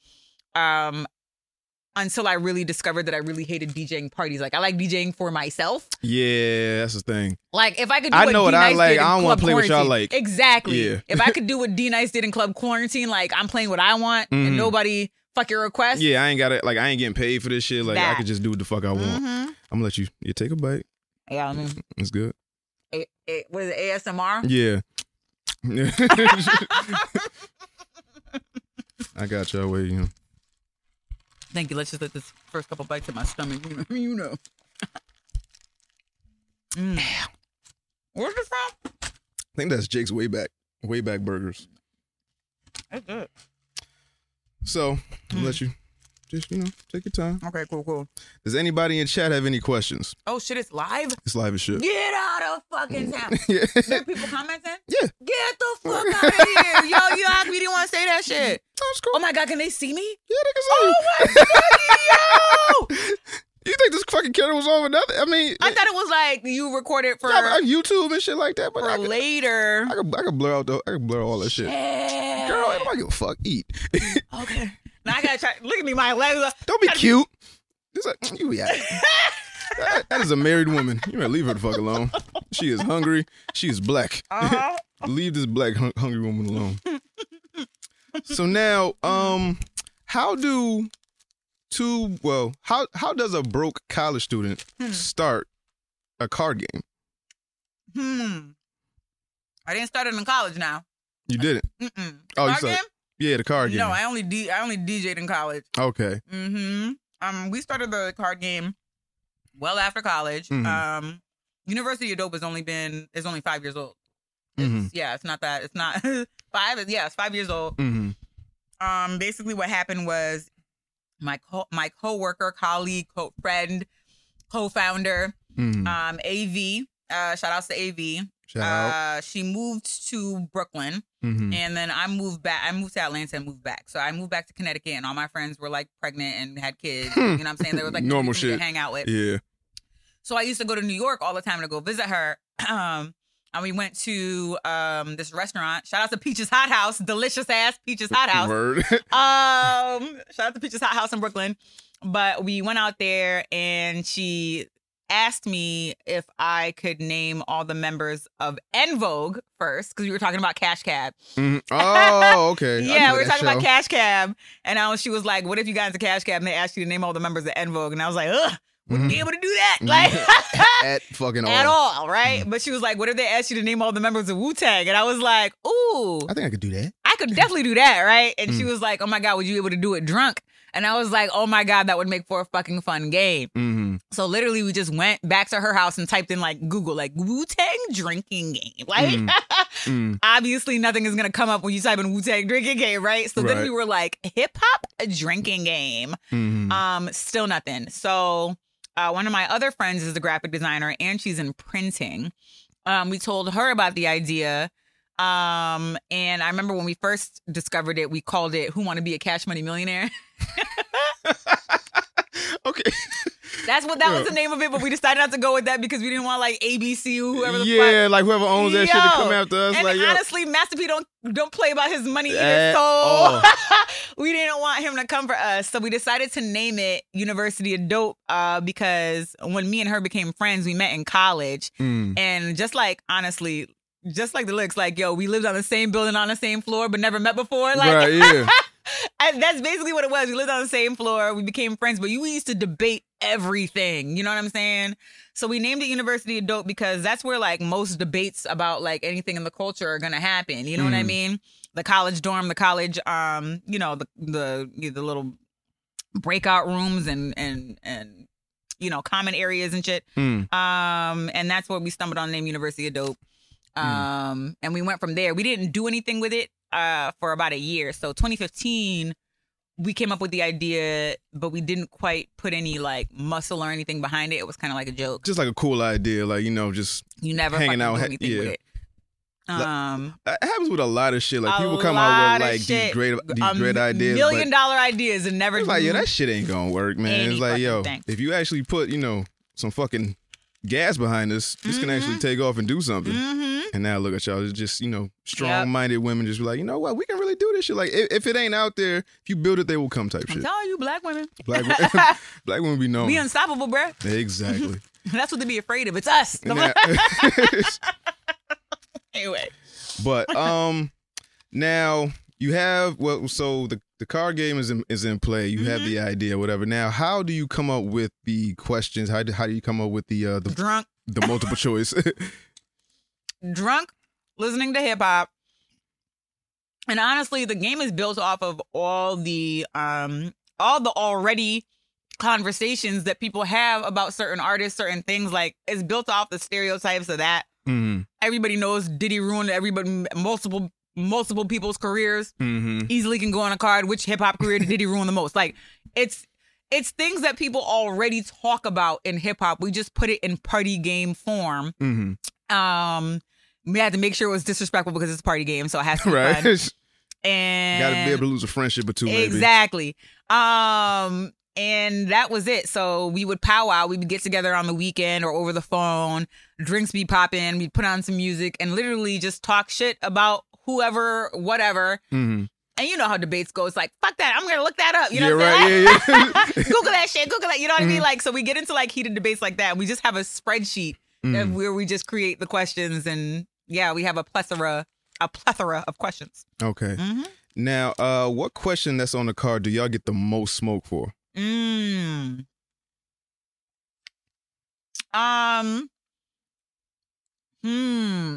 Um until I really discovered that I really hated DJing parties. Like I like DJing for myself. Yeah, that's the thing. Like if I could do I what know what I like. I don't wanna Club play what y'all Quarantine. like. Exactly. Yeah. if I could [laughs] do what D-Nice did in Club Quarantine, like I'm playing what I want Mhm. and nobody fuck your request. Yeah, I ain't got it. Like I ain't getting paid for this shit. Like I could just do what the fuck I want. Mhm. I'm gonna let you. You take a bite. Yeah, I mean, It's good. a, a, what is it, ASMR? Yeah. [laughs] [laughs] I got y'all way. You know. Thank you. Let's just let this first couple bites in my stomach. You know. [laughs] You know. Mm. Where's it from? I think that's Jake's way back. Wayback Burgers. That's good. So Mm. I'll let you. Just you know, take your time. Okay, cool, cool. Does anybody in chat have any questions? Oh shit, it's live. It's live as shit. Get out of fucking town. [laughs] yeah. There people commenting. Yeah. Get the [laughs] fuck out of here, yo! You asked me didn't want to say that shit. That's cool. Oh my god, can they see me? Yeah, they can see Oh you. my fucking yo! [laughs] You think this fucking camera was on for nothing? I mean, I thought it was like you recorded for yeah, YouTube and shit like that, but for I could, later. I could, I could blur out the, I could blur all that shit. Yeah. Girl, I don't give a fuck. Eat. [laughs] Okay. Now I gotta try. Look at me, my legs. Are, don't be cute. Just like you, yeah. [laughs] that, that is a married woman. You better leave her the fuck alone. She is hungry. She is black. uh-huh. [laughs] leave this black hun- hungry woman alone. so now, um, how do two? Well, how how does a broke college student Hmm. start a card game? Hmm. I didn't start it in college. Now. You didn't. Mm-mm. Oh, you Card started- game? Yeah, the card game. No, I only D- I only DJ'd in college. okay. Mm-hmm. Um, we started the card game well after college. Mhm. Um, University of Dope has only been is only five years old. It's, Mhm. Yeah, it's not that. It's not [laughs] five. Yeah, it's five years old. Mm-hmm. Um, basically, what happened was my co- my coworker, colleague, co- friend, co-founder, Mm-hmm. um, AV. Uh, shout outs to AV. Shout out. Uh, she moved to Brooklyn. Mm-hmm. And then I moved back. I moved to Atlanta and moved back. So I moved back to Connecticut, and all my friends were like pregnant and had kids. you know what I'm saying? There was like [laughs] Normal nothing for me shit. to hang out with. Yeah. So I used to go to New York all the time to go visit her. [clears throat] Um, and we went to um this restaurant. Shout out to Peaches Hot House, delicious ass Peaches Hot House. Word. [laughs] Um, shout out to Peaches Hot House in Brooklyn. But we went out there, and she asked me if I could name all the members of En Vogue first, because we were talking about Cash Cab. Mhm. [laughs] Oh, okay. Yeah, we were talking about. Cash Cab, and I was, she was like, "What if you got into Cash Cab and they asked you to name all the members of En Vogue?" And I was like, "Ugh, wouldn't be able to do that, Mhm. like [laughs] At [laughs] fucking all. at all, right?" Mm. But she was like, "What if they asked you to name all the members of Wu Tang?" And I was like, "Ooh, I think I could do that. I could definitely do that, right?" And she Mm. was like, "Oh my god, would you be able to do it drunk?" And I was like, "Oh my god, that would make for a fucking fun game." Mm-hmm. So literally, we just went back to her house and typed in like Google, like Wu Tang drinking game, [laughs] like. Mm. Mm. obviously nothing is gonna come up when you type in Wu Tang drinking game, right? So then Right. we were like hip hop drinking game. Mm-hmm. Um, still nothing. So uh, one of my other friends is a graphic designer and she's in printing. Um, we told her about the idea. Um, and I remember when we first discovered it, we called it "Who Want to Be a Cash Money Millionaire." [laughs] [laughs] okay. [laughs] That's what that was the name of it, but we decided not to go with that because we didn't want like ABC or whoever the fuck. yeah, like whoever owns that shit to come after us. And like, yo, honestly, Master P don't don't play about his money either. So [laughs] we didn't want him to come for us. So we decided to name it University of Dope uh, because when me and her became friends, we met in college. Mm. And just like honestly, just like the looks, like, yo, we lived on the same building on the same floor, but never met before. Like right, [laughs] yeah. and that's basically what it was. We lived on the same floor. We became friends, but we used to debate everything. You know what I'm saying? So we named it University of Dope because that's where like most debates about like anything in the culture are gonna happen. You know what I Mm. mean? The college dorm, the college, um, you know, the the the little breakout rooms and and and you know common areas and shit. Mm. Um, and that's where we stumbled on the name University of Dope. Um, and we went from there. We didn't do anything with it uh for about a year. So 2015, we came up with the idea, but we didn't quite put any like muscle or anything behind it. It was kind of like a joke. Just like a cool idea, like you know, just You never hanging out, ha- anything with yeah. it. Um, it happens with a lot of shit. Like people come out with like shit. these great, these great ideas, million dollar ideas and never it's like, yeah, that shit ain't gonna work, man. It's like, yo, thing. if you actually put, you know, some fucking gas behind this, this can Mhm. actually take off and do something. hmm And now look at y'all. It's just, you know, strong minded women just be like, you know what, we can really do this shit. Like if, if it ain't out there, if you build it, they will come type I'm shit. telling you, black women. Black [laughs] wo- [laughs] black women be known. Be unstoppable, bruh. Exactly. [laughs] That's what they be afraid of. It's us. Now- anyway. but um now you have well so the the card game is in, is in play. You have Mm-hmm. the idea, whatever. Now, how do you come up with the questions? How do, how do you come up with the uh, the Drunk, the multiple choice? Drunk, listening to hip hop. And honestly, the game is built off of all the um all the already conversations that people have about certain artists, certain things. Like it's built off the stereotypes of that. mm-hmm. Everybody knows Diddy ruined everybody multiple multiple people's careers. Mm-hmm. Easily can go on a card. Which hip hop career did Diddy ruin the most? Like it's it's things that people already talk about in hip hop. We just put it in party game form. Mm-hmm. Um, we had to make sure it was disrespectful because it's a party game, so it has to be [laughs] Right. fun. [laughs] you And gotta be able to lose a friendship or two, maybe. exactly. Um, and that was it. So we would powwow. We would get together on the weekend or over the phone. Drinks be popping. We'd put on some music and literally just talk shit about whoever, whatever. Mm-hmm. And you know how debates go. It's like, fuck that. I'm gonna look that up. You know Yeah, what I'm right. saying? Yeah, yeah. [laughs] Google that shit. Google that. You know what I Mm-hmm. mean? Like, so we get into like heated debates like that. We just have a spreadsheet Mm. where we just create the questions, and yeah, we have a plethora, a plethora of questions. Okay. Mm-hmm. Now, uh, what question that's on the card do y'all get the most smoke for? Mm. Um. Hmm.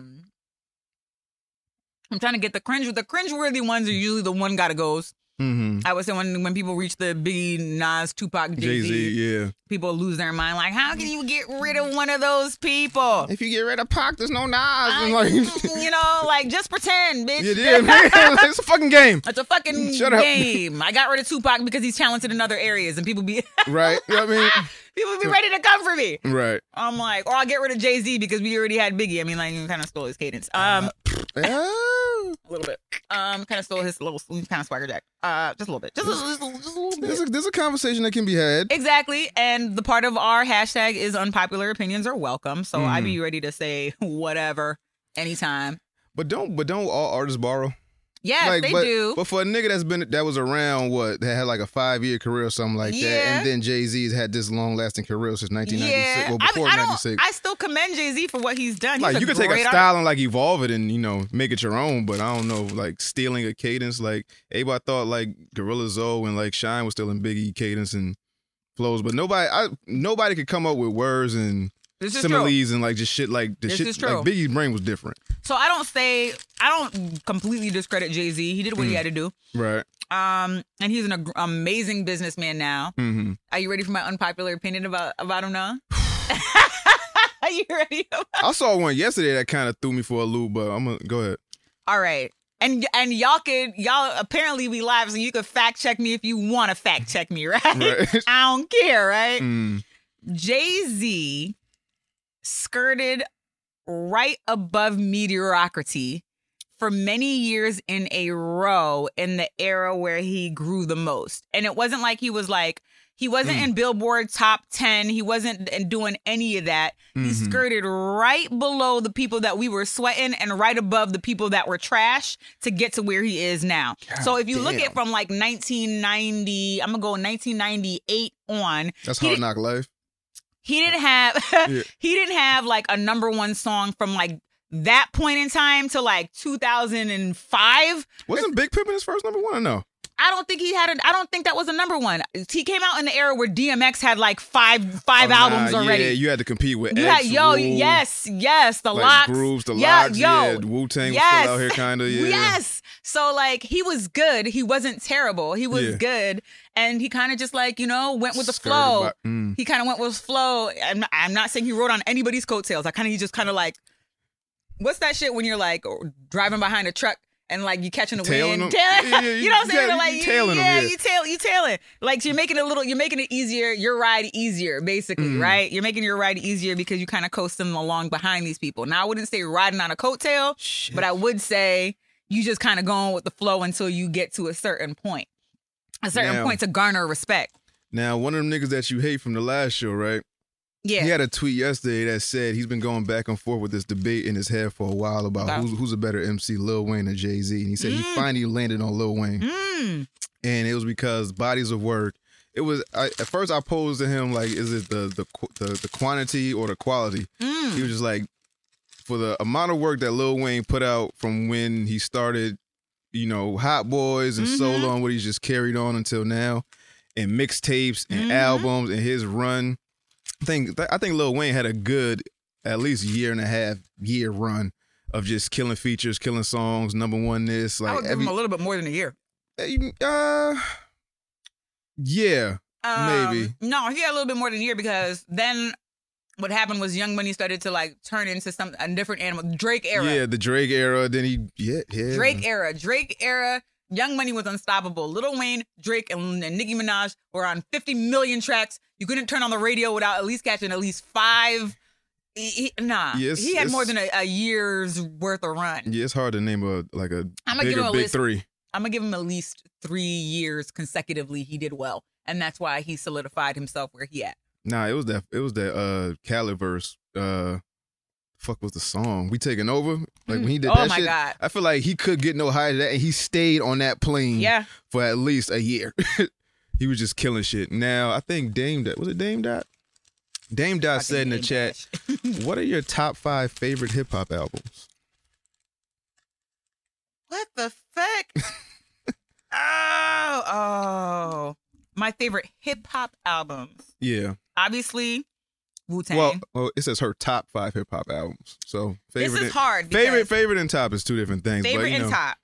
I'm trying to get the cringe. The cringe-worthy ones are usually the one gotta goes. Mm-hmm. I would say when when people reach the Biggie, Nas, Tupac, Jay Z, yeah. people lose their mind. Like, how can you get rid of one of those people? If you get rid of Pac, there's no Nas. I- [laughs] like, you know, like just pretend, bitch. man. [laughs] it's a fucking game, It's a fucking Shut up. game. I got rid of Tupac because he's talented in other areas, and people be [laughs] right? You know what I mean? people be ready to come for me. Right. I'm like, or I'll get rid of Jay Z because we already had Biggie. I mean, like, you kind of stole his cadence. Um, Oh. A little bit. Um, kind of stole his little kind of swagger jack. Uh, just a little bit. Just a, just a, just a little There's bit. a, there's a conversation that can be had. Exactly. And the part of our hashtag is unpopular opinions are welcome. So Mm-hmm. I be ready to say [laughs] whatever anytime. But don't but don't all artists borrow? Yes, like, they but, do. But for a nigga that's been that was around what that had like a five year career or something like that, and then Jay Z's had this long lasting career since 1996. yeah, Well, I, before mean, I 96. I still commend Jay Z for what he's done. He's like you could take a style and like evolve it and you know make it your own, but I don't know like stealing a cadence. Like everybody thought like Gorilla Zoe and like Shyne was stealing Biggie cadence and flows, but nobody I nobody could come up with words and This is true. similes and like just shit like the This shit is true. like Biggie's brain was different. So I don't say I don't completely discredit Jay Z. He did what he Mm. had to do. Right. Um, and he's an ag- amazing businessman now. hmm Are you ready for my unpopular opinion about about him now? [sighs] [laughs] Are you ready? [laughs] I saw one yesterday that kind of threw me for a loop, but I'm gonna go ahead. All right. And and y'all could y'all apparently we live, so you could fact check me if you want to fact check me, [laughs] right? Right. I don't care, right? Mm. Jay Z skirted right above mediocrity for many years in a row in the era where he grew the most. And it wasn't like he was like, he wasn't Mm. in Billboard top 10. He wasn't doing any of that. He Mhm. skirted right below the people that we were sweating and right above the people that were trash to get to where he is now. so if you look at from like 1990, I'm going to go 1998 on, That's hard knock life. He didn't have [laughs] Yeah. he didn't have like a number one song from like that point in time to like 2005 Wasn't Big Pimpin' his first number one or no? i don't think he had a i don't think that was a number one he came out in the era where dmx had like five five Oh, nah, albums already Yeah, you had to compete with you X, had yo Wu, yes yes the like LOX grooves, the yeah, LOX, yo, yeah, Wu Tang was yes. still out here, kind of, [laughs] yeah. Yes. So like he was good. He wasn't terrible. He was Yeah. good, and he kind of just like you know went with the Skirted flow. by- mm. He kind of went with flow. I'm not, I'm not saying he rode on anybody's coattails. I kind of he just kind of like, what's that shit when you're like driving behind a truck and like you catching the Tailing wind, them? tailing, [laughs] Yeah, yeah, you know what I'm saying? yeah, like you tailing them, yeah, yeah. you tail, you tailing. Like you're making it a little, you're making it easier. Your ride easier, basically, Mm. right? You're making your ride easier because you kind of coasting along behind these people. Now I wouldn't say riding on a coattail, but I would say you just kind of going with the flow until you get to a certain point, a certain Now- point to garner respect. Now, one of them niggas that you hate from the last show, right? Yeah. He had a tweet yesterday that said he's been going back and forth with this debate in his head for a while about Okay. who's, who's a better MC, Lil Wayne or Jay Z. And he said he Mm. finally landed on Lil Wayne, Mm. and it was because bodies of work. It was I, at first I posed to him like, is it the the the, the quantity or the quality? Mm. He was just like, for the amount of work that Lil Wayne put out from when he started, you know, Hot Boys and Mhm. solo and what he's just carried on until now, and mixtapes and Mhm. albums and his run. I think I think Lil Wayne had a good at least year and a half year run of just killing features, killing songs, number one this I would give every him a little bit more than a year. uh yeah Um, Maybe. No, he had a little bit more than a year because then what happened was Young Money started to like turn into some a different animal. Drake era. yeah the Drake era. Then he yeah yeah Drake era. Drake era. Young Money was unstoppable. Little Wayne, Drake, and, and Nicki Minaj were on 50 million tracks. You couldn't turn on the radio without at least catching at least five. He, he- nah, Yes, he had more than a, a year's worth of run. Yeah, it's hard to name a like a I'm gonna give bigger him a big list. three. I'm gonna give him at least three years consecutively. He did well, and that's why he solidified himself where he at. Nah, it was that it was that uh Khaled verse. Uh fuck was the song? We taking over? Like when he did oh that my shit. god, I feel like he could get no higher than that and he stayed on that plane yeah. for at least a year. [laughs] he was just killing shit. Now I think Dame Dot was it Dame Dot? Dame Dot said in the chat, [laughs] what are your top five favorite hip hop albums? What the fuck? [laughs] oh, oh. My favorite hip hop albums. Yeah. Obviously, Wu Tang. Well, well, it says her top five hip hop albums. So this favorite is and, hard. favorite favorite and top is two different things. favorite but, you and know, top.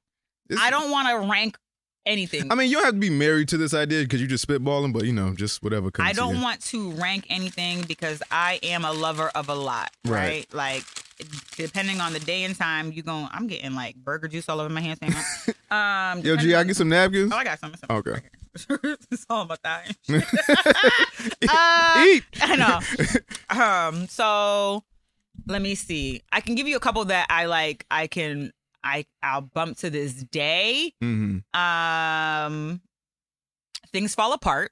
I don't want to rank anything. I mean, you don't have to be married to this idea because you just spitballing, but you know, just whatever comes. I don't want to rank anything because I am a lover of a lot, right? Right. Like depending on the day and time, you going I'm getting like burger juice all over my hands. [laughs] um, Yo, G, I get some napkins. Oh, I got some. some Okay. right. It's all about that. [laughs] [laughs] Uh, Eat. I know. [laughs] Um, so let me see. I can give you a couple that I like. I can. I I'll bump to this day. hmm Um, things fall apart.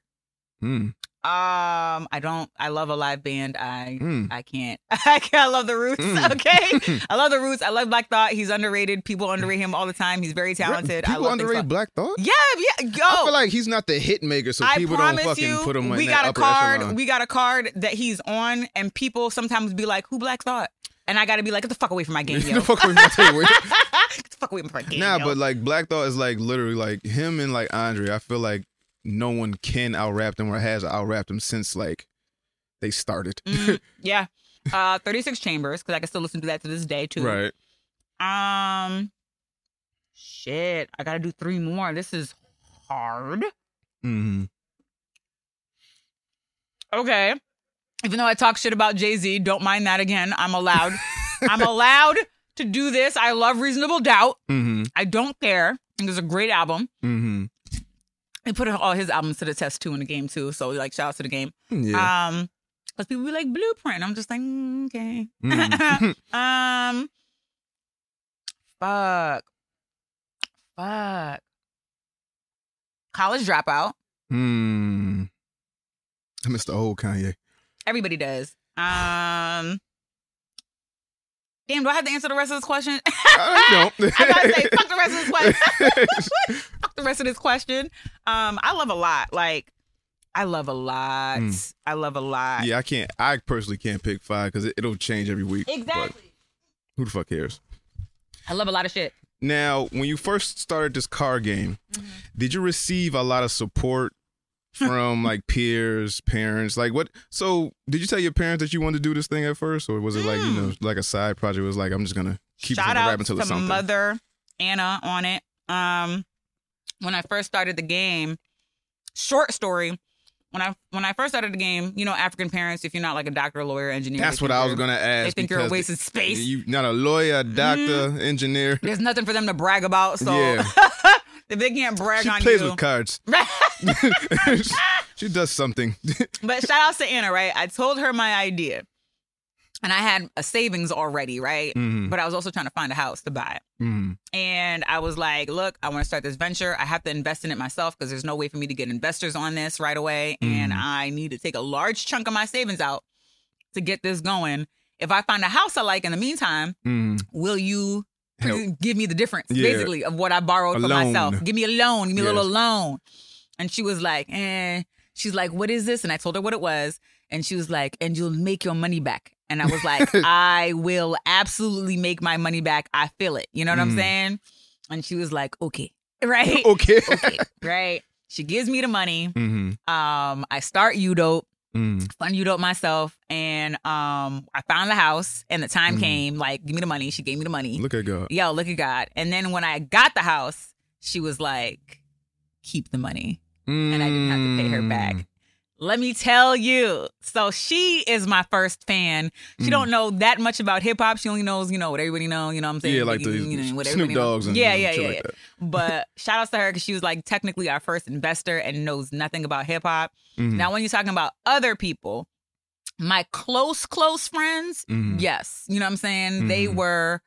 Mm. Um, I don't. I love a live band. I Mm. I can't. [laughs] I can't. I love the Roots. Mm. [laughs] Okay, [laughs] I love the Roots. I love Black Thought. He's underrated. People underrate him all the time. He's very talented. I People love underrate Fall- Black Thought. Yeah, yeah. Yo, I feel like he's not the hit maker, so I people don't fucking you, put him in we that got a card. echelon. We got a card that he's on, and people sometimes be like, "Who Black Thought?" And I got to be like, "Get the fuck away from my game, Get yo! the fuck away from my table. Get the fuck away from my game, Nah, yo. but like Black Thought is like literally like him and like Andre. I feel like no one can out rap them or has out rapped them since like they started. Mm, [laughs] yeah, uh, Thirty Six Chambers because I can still listen to that to this day too. right. Um, shit, I gotta do three more. This is hard. Mm-hmm. Okay. Even though I talk shit about Jay Z, don't mind that again. I'm allowed. [laughs] I'm allowed to do this. I love Reasonable Doubt. hmm I don't care. I think it's a great album. hmm He put all his albums to the test too in the game too. So like shout out to the game. Yeah. Um, because people be like Blueprint. I'm just like mm, okay. Mhm. [laughs] um, fuck, fuck. College dropout. Hmm. I missed the old Kanye. Everybody does. Um. Damn, do I have to answer the rest of this question? [laughs] I don't. I gotta say, fuck the rest of this question. [laughs] fuck the rest of this question. Um, I love a lot. Like, I love a lot. Mm. I love a lot. yeah, I can't. I personally can't pick five because it, it'll change every week. Exactly. who the fuck cares? I love a lot of shit. Now, when you first started this car game, Mm-hmm. did you receive a lot of support [laughs] from like peers, parents? Like what? So, did you tell your parents that you wanted to do this thing at first, or was it like you know like a side project? It was like I'm just gonna keep Shout out until to it's something. mother Anna on it. Um, when I first started the game, short story. When I when I first started the game, you know, African parents, if you're not like a doctor, lawyer, engineer, That's what I was gonna ask. They think you're a because waste of space. Mm-hmm. You not a lawyer, a doctor, engineer. There's nothing for them to brag about. So Yeah. [laughs] if they can't brag She on plays you, with cards. [laughs] [laughs] she does something. [laughs] but shout out to Anna, right? I told her my idea, and I had a savings already, right? Mhm. But I was also trying to find a house to buy. Mhm. And I was like, look, I want to start this venture. I have to invest in it myself because there's no way for me to get investors on this right away. And Mhm. I need to take a large chunk of my savings out to get this going. If I find a house I like in the meantime, Mm. will you. Give me the difference, Yeah. basically, of what I borrowed for myself? Give me a loan. Give me a little loan. And she was like, eh. She's like, what is this? And I told her what it was. And she was like, and you'll make your money back. And I was like, [laughs] I will absolutely make my money back. I feel it. You know what I'm Mm. saying? And she was like, okay. [laughs] Right? Okay. okay. [laughs] Right. She gives me the money. hmm Um, I start Udope Mm. you up myself and um I found the house and the time Mhm. came like give me the money she gave me the money Look at God. yo look at God and then when I got the house she was like keep the money and I didn't have to pay her Mm. back let me tell you so she is my first fan she Mm. don't know that much about hip hop she only knows you know what everybody know you know what I'm saying Yeah, like the you know, Snoop. Dogs and yeah yeah yeah, like yeah that. [laughs] but shout outs to her because she was like technically our first investor and knows nothing about hip hop Mhm. now, when you're talking about other people, my close, close friends, Mhm. yes, you know what I'm saying? They Mhm. were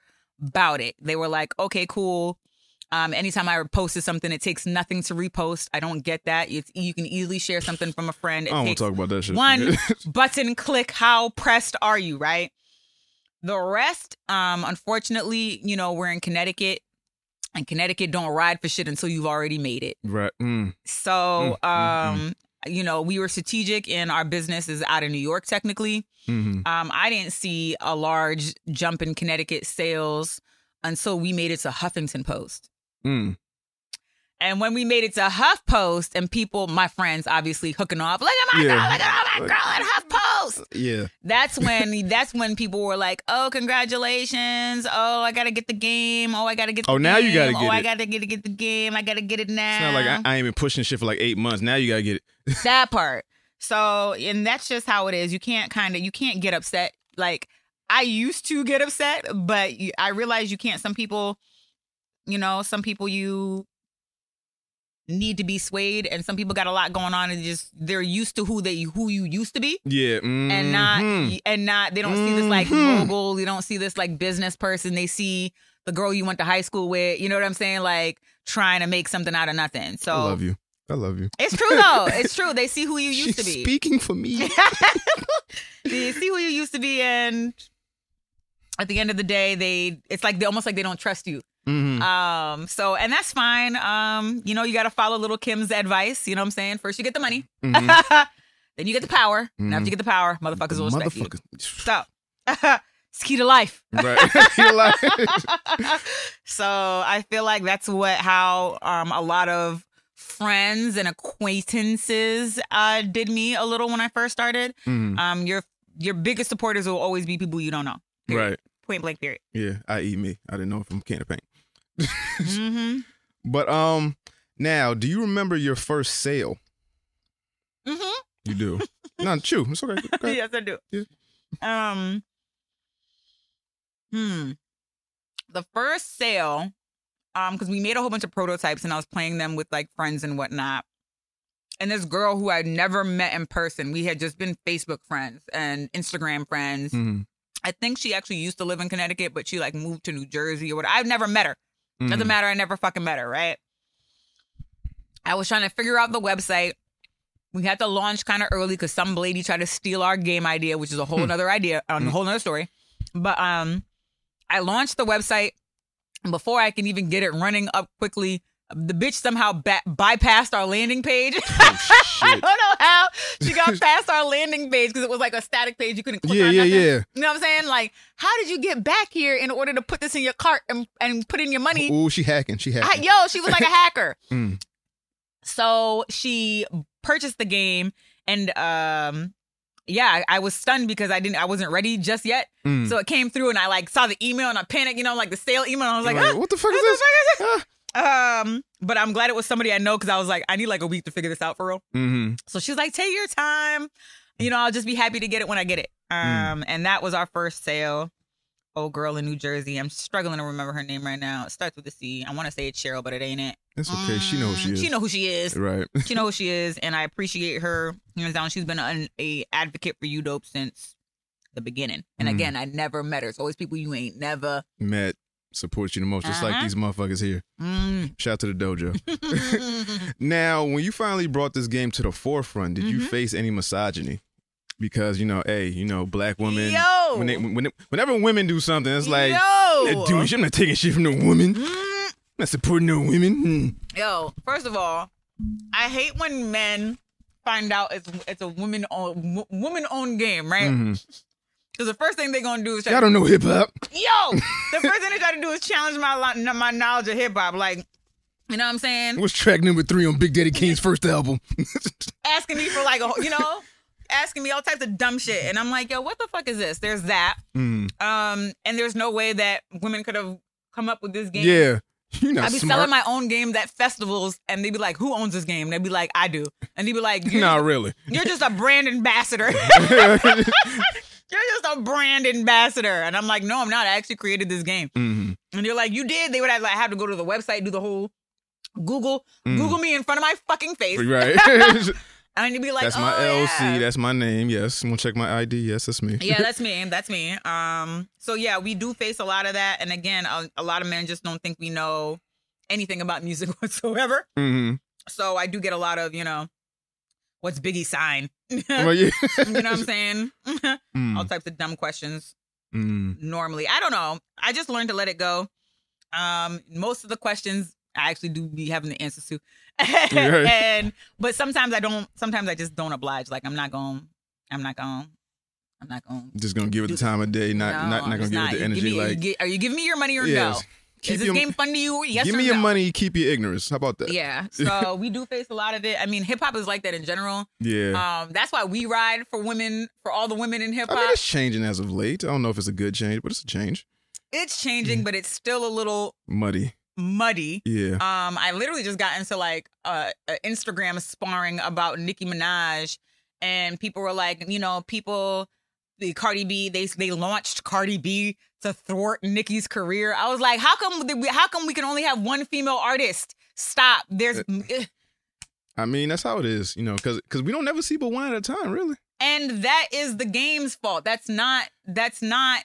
about it. They were like, okay, cool. Um, anytime I posted something, it takes nothing to repost. I don't get that. It's, you can easily share something from a friend. I don't want to talk about that shit. one [laughs] button click. How pressed are you? Right. The rest, um, unfortunately, you know, we're in Connecticut, and Connecticut don't ride for shit until you've already made it. right. Mm. So, Mm, mm, um, you know, we were strategic in our business is out of New York technically. hmm Um, I didn't see a large jump in Connecticut sales until we made it to Huffington Post. Mm. And when we made it to HuffPost and people, my friends obviously hooking off, look at my Yeah. girl, look at my girl at HuffPost. Yeah. That's [laughs] when that's when people were like, "Oh, congratulations! Oh, I gotta get the game! Oh, I gotta get. The Oh, now you game. gotta get Oh, get I gotta get to get the game! I gotta get it now." It's not like I, I ain't been pushing shit for like eight months. Now you gotta get it. [laughs] that part. So, and that's just how it is. You can't kind of you can't get upset. Like I used to get upset, but I realize you can't. Some people, you know, some people you need to be swayed, and some people got a lot going on, and just they're used to who they who you used to be, Yeah. and not mhm. and not they don't see this like Mhm. mogul. They don't see this like business person. They see the girl you went to high school with. You know what I'm saying? Like trying to make something out of nothing. So I love you. I love you. it's true though. [laughs] It's true. They see who you used She's to be. speaking for me. [laughs] they see who you used to be, and at the end of the day, they it's like they almost like they don't trust you. Mhm. Um. So, and that's fine. Um. You know, you got to follow Lil' Kim's advice. You know what I'm saying? First, you get the money. Mhm. [laughs] then you get the power. And after Mhm. you get the power, motherfuckers will respect you. So, [laughs] it's key to life. Right. [laughs] So I feel like that's what how um a lot of friends and acquaintances uh did me a little when I first started. Mhm. Um your your biggest supporters will always be people you don't know. Period. Right. Point blank period. Yeah. I eat me. I didn't know from can of paint. Mm-hmm. [laughs] But um, now, do you remember your first sale? Mm-hmm. You do. [laughs] no, true. It's okay. Ahead. yes, I do. Yeah. Um Hmm. The first sale, um, because we made a whole bunch of prototypes and I was playing them with like friends and whatnot. And this girl who I'd never met in person, we had just been Facebook friends and Instagram friends. Mhm. I think she actually used to live in Connecticut, but she like moved to New Jersey or whatever. I've never met her. Doesn't Mhm. matter. I never fucking met her, right? I was trying to figure out the website. We had to launch kind of early because some lady tried to steal our game idea, which is a whole Hmm. other idea, um, a whole other story. But um, I launched the website. Before I can even get it running up quickly, the bitch somehow ba- bypassed our landing page. [laughs] I shit. don't know how she got past our landing page because it was like a static page. You couldn't click Yeah, on yeah, nothing. yeah. You know what I'm saying? Like, how did you get back here in order to put this in your cart and, and put in your money? Oh, she hacking. She I- hacking. yo, she was like a [laughs] hacker. Mm. So she purchased the game, and um, yeah, I, I was stunned because I didn't, I wasn't ready just yet. Mm. So it came through, and I like saw the email, and I panicked, you know, like the sale email. And I was like, Like, "Ah, what the fuck is what the fuck is this?" Um, but I'm glad it was somebody I know because I was like, I need like a week to figure this out for real. Mm-hmm. So she's like, take your time. You know, I'll just be happy to get it when I get it. Um, and that was our first sale. Old girl in New Jersey. I'm struggling to remember her name right now. It starts with a C. I want to say it's Cheryl, but it ain't it. It's okay. She knows who she Mm, is. She know who she is. Right. [laughs] She know who she is, and I appreciate her hands down. She's been an a advocate for you dope since the beginning. And Mm. again, I never met her. It's always people you ain't never. Matt supports you the most, just like Uh-huh. these motherfuckers here. Mm. Shout out to the dojo. [laughs] now, when you finally brought this game to the forefront, did you Mhm. face any misogyny? because you know, hey, you know, black women. Yo. when they, when, whenever women do something, it's like, Yo. "Yeah, dude, I'm not taking shit from no woman. I'm Mm, not supporting no women. Hmm. Yo, first of all, I hate when men find out it's it's a woman owned woman owned game, right? Mhm. Because the first thing they're gonna do is try Y'all don't know hip hop. yo. [laughs] The first thing they try to do is challenge my my knowledge of hip hop, like. You know what I'm saying? What's track number three on Big Daddy Kane's first album? [laughs] Asking me for like a, you know, asking me all types of dumb shit, and I'm like, yo, what the fuck is this? There's that, Mm. um, and there's no way that women could have come up with this game. Yeah, not I'd be smart. selling my own games at festivals, and they'd be like, "Who owns this game?" And they'd be like, "I do," and they'd be like, "You're, Not really. you're just a brand ambassador. [laughs] you're just a brand ambassador." And I'm like, "No, I'm not. I actually created this game." Mhm. And you're like, "You did?" They would have like have to go to the website, do the whole Google, Mm. Google me in front of my fucking face, Right. [laughs] [laughs] and you'd be like, that's my "Oh, LC. yeah." That's my name. Yes. I'm gonna check my ID. Yes, that's me. yeah, [laughs] that's me. That's me. Um, so yeah, we do face a lot of that, and again, a, a lot of men just don't think we know anything about music whatsoever. hmm So I do get a lot of, you know, what's Biggie sign? [laughs] you know what I'm saying? [laughs] All Mm, types of dumb questions mm. normally. I don't know. I just learned to let it go. Um, most of the questions I actually do be having the answers to. [laughs] and but sometimes I don't sometimes I just don't oblige. Like I'm not going. I'm not going. I'm not going. Just gonna give it the time of day. Not no, not not gonna give not. it the energy. me- like, are you giving me your money or yes. no? Keep Is this your, game fun to you? Yes give me your money. Keep your ignorance. How about that? Yeah. [laughs] So we do face a lot of it. I mean, hip hop is like that in general. Yeah. Um, that's why we ride for women, for all the women in hip I hop. mean, it's changing as of late. I don't know if it's a good change, but it's a change. it's changing, but it's still a little Muddy. muddy. Yeah. Um, I literally just got into like uh, a Instagram sparring about Nicki Minaj, and people were like, you know, people, the Cardi B, they they launched Cardi B to thwart Nicki's career. I was like, how come we, how come we can only have one female artist? Stop. There's Uh, I mean, that's how it is, you know, because cuz we don't never see but one at a time, really. and that is the game's fault that's not that's not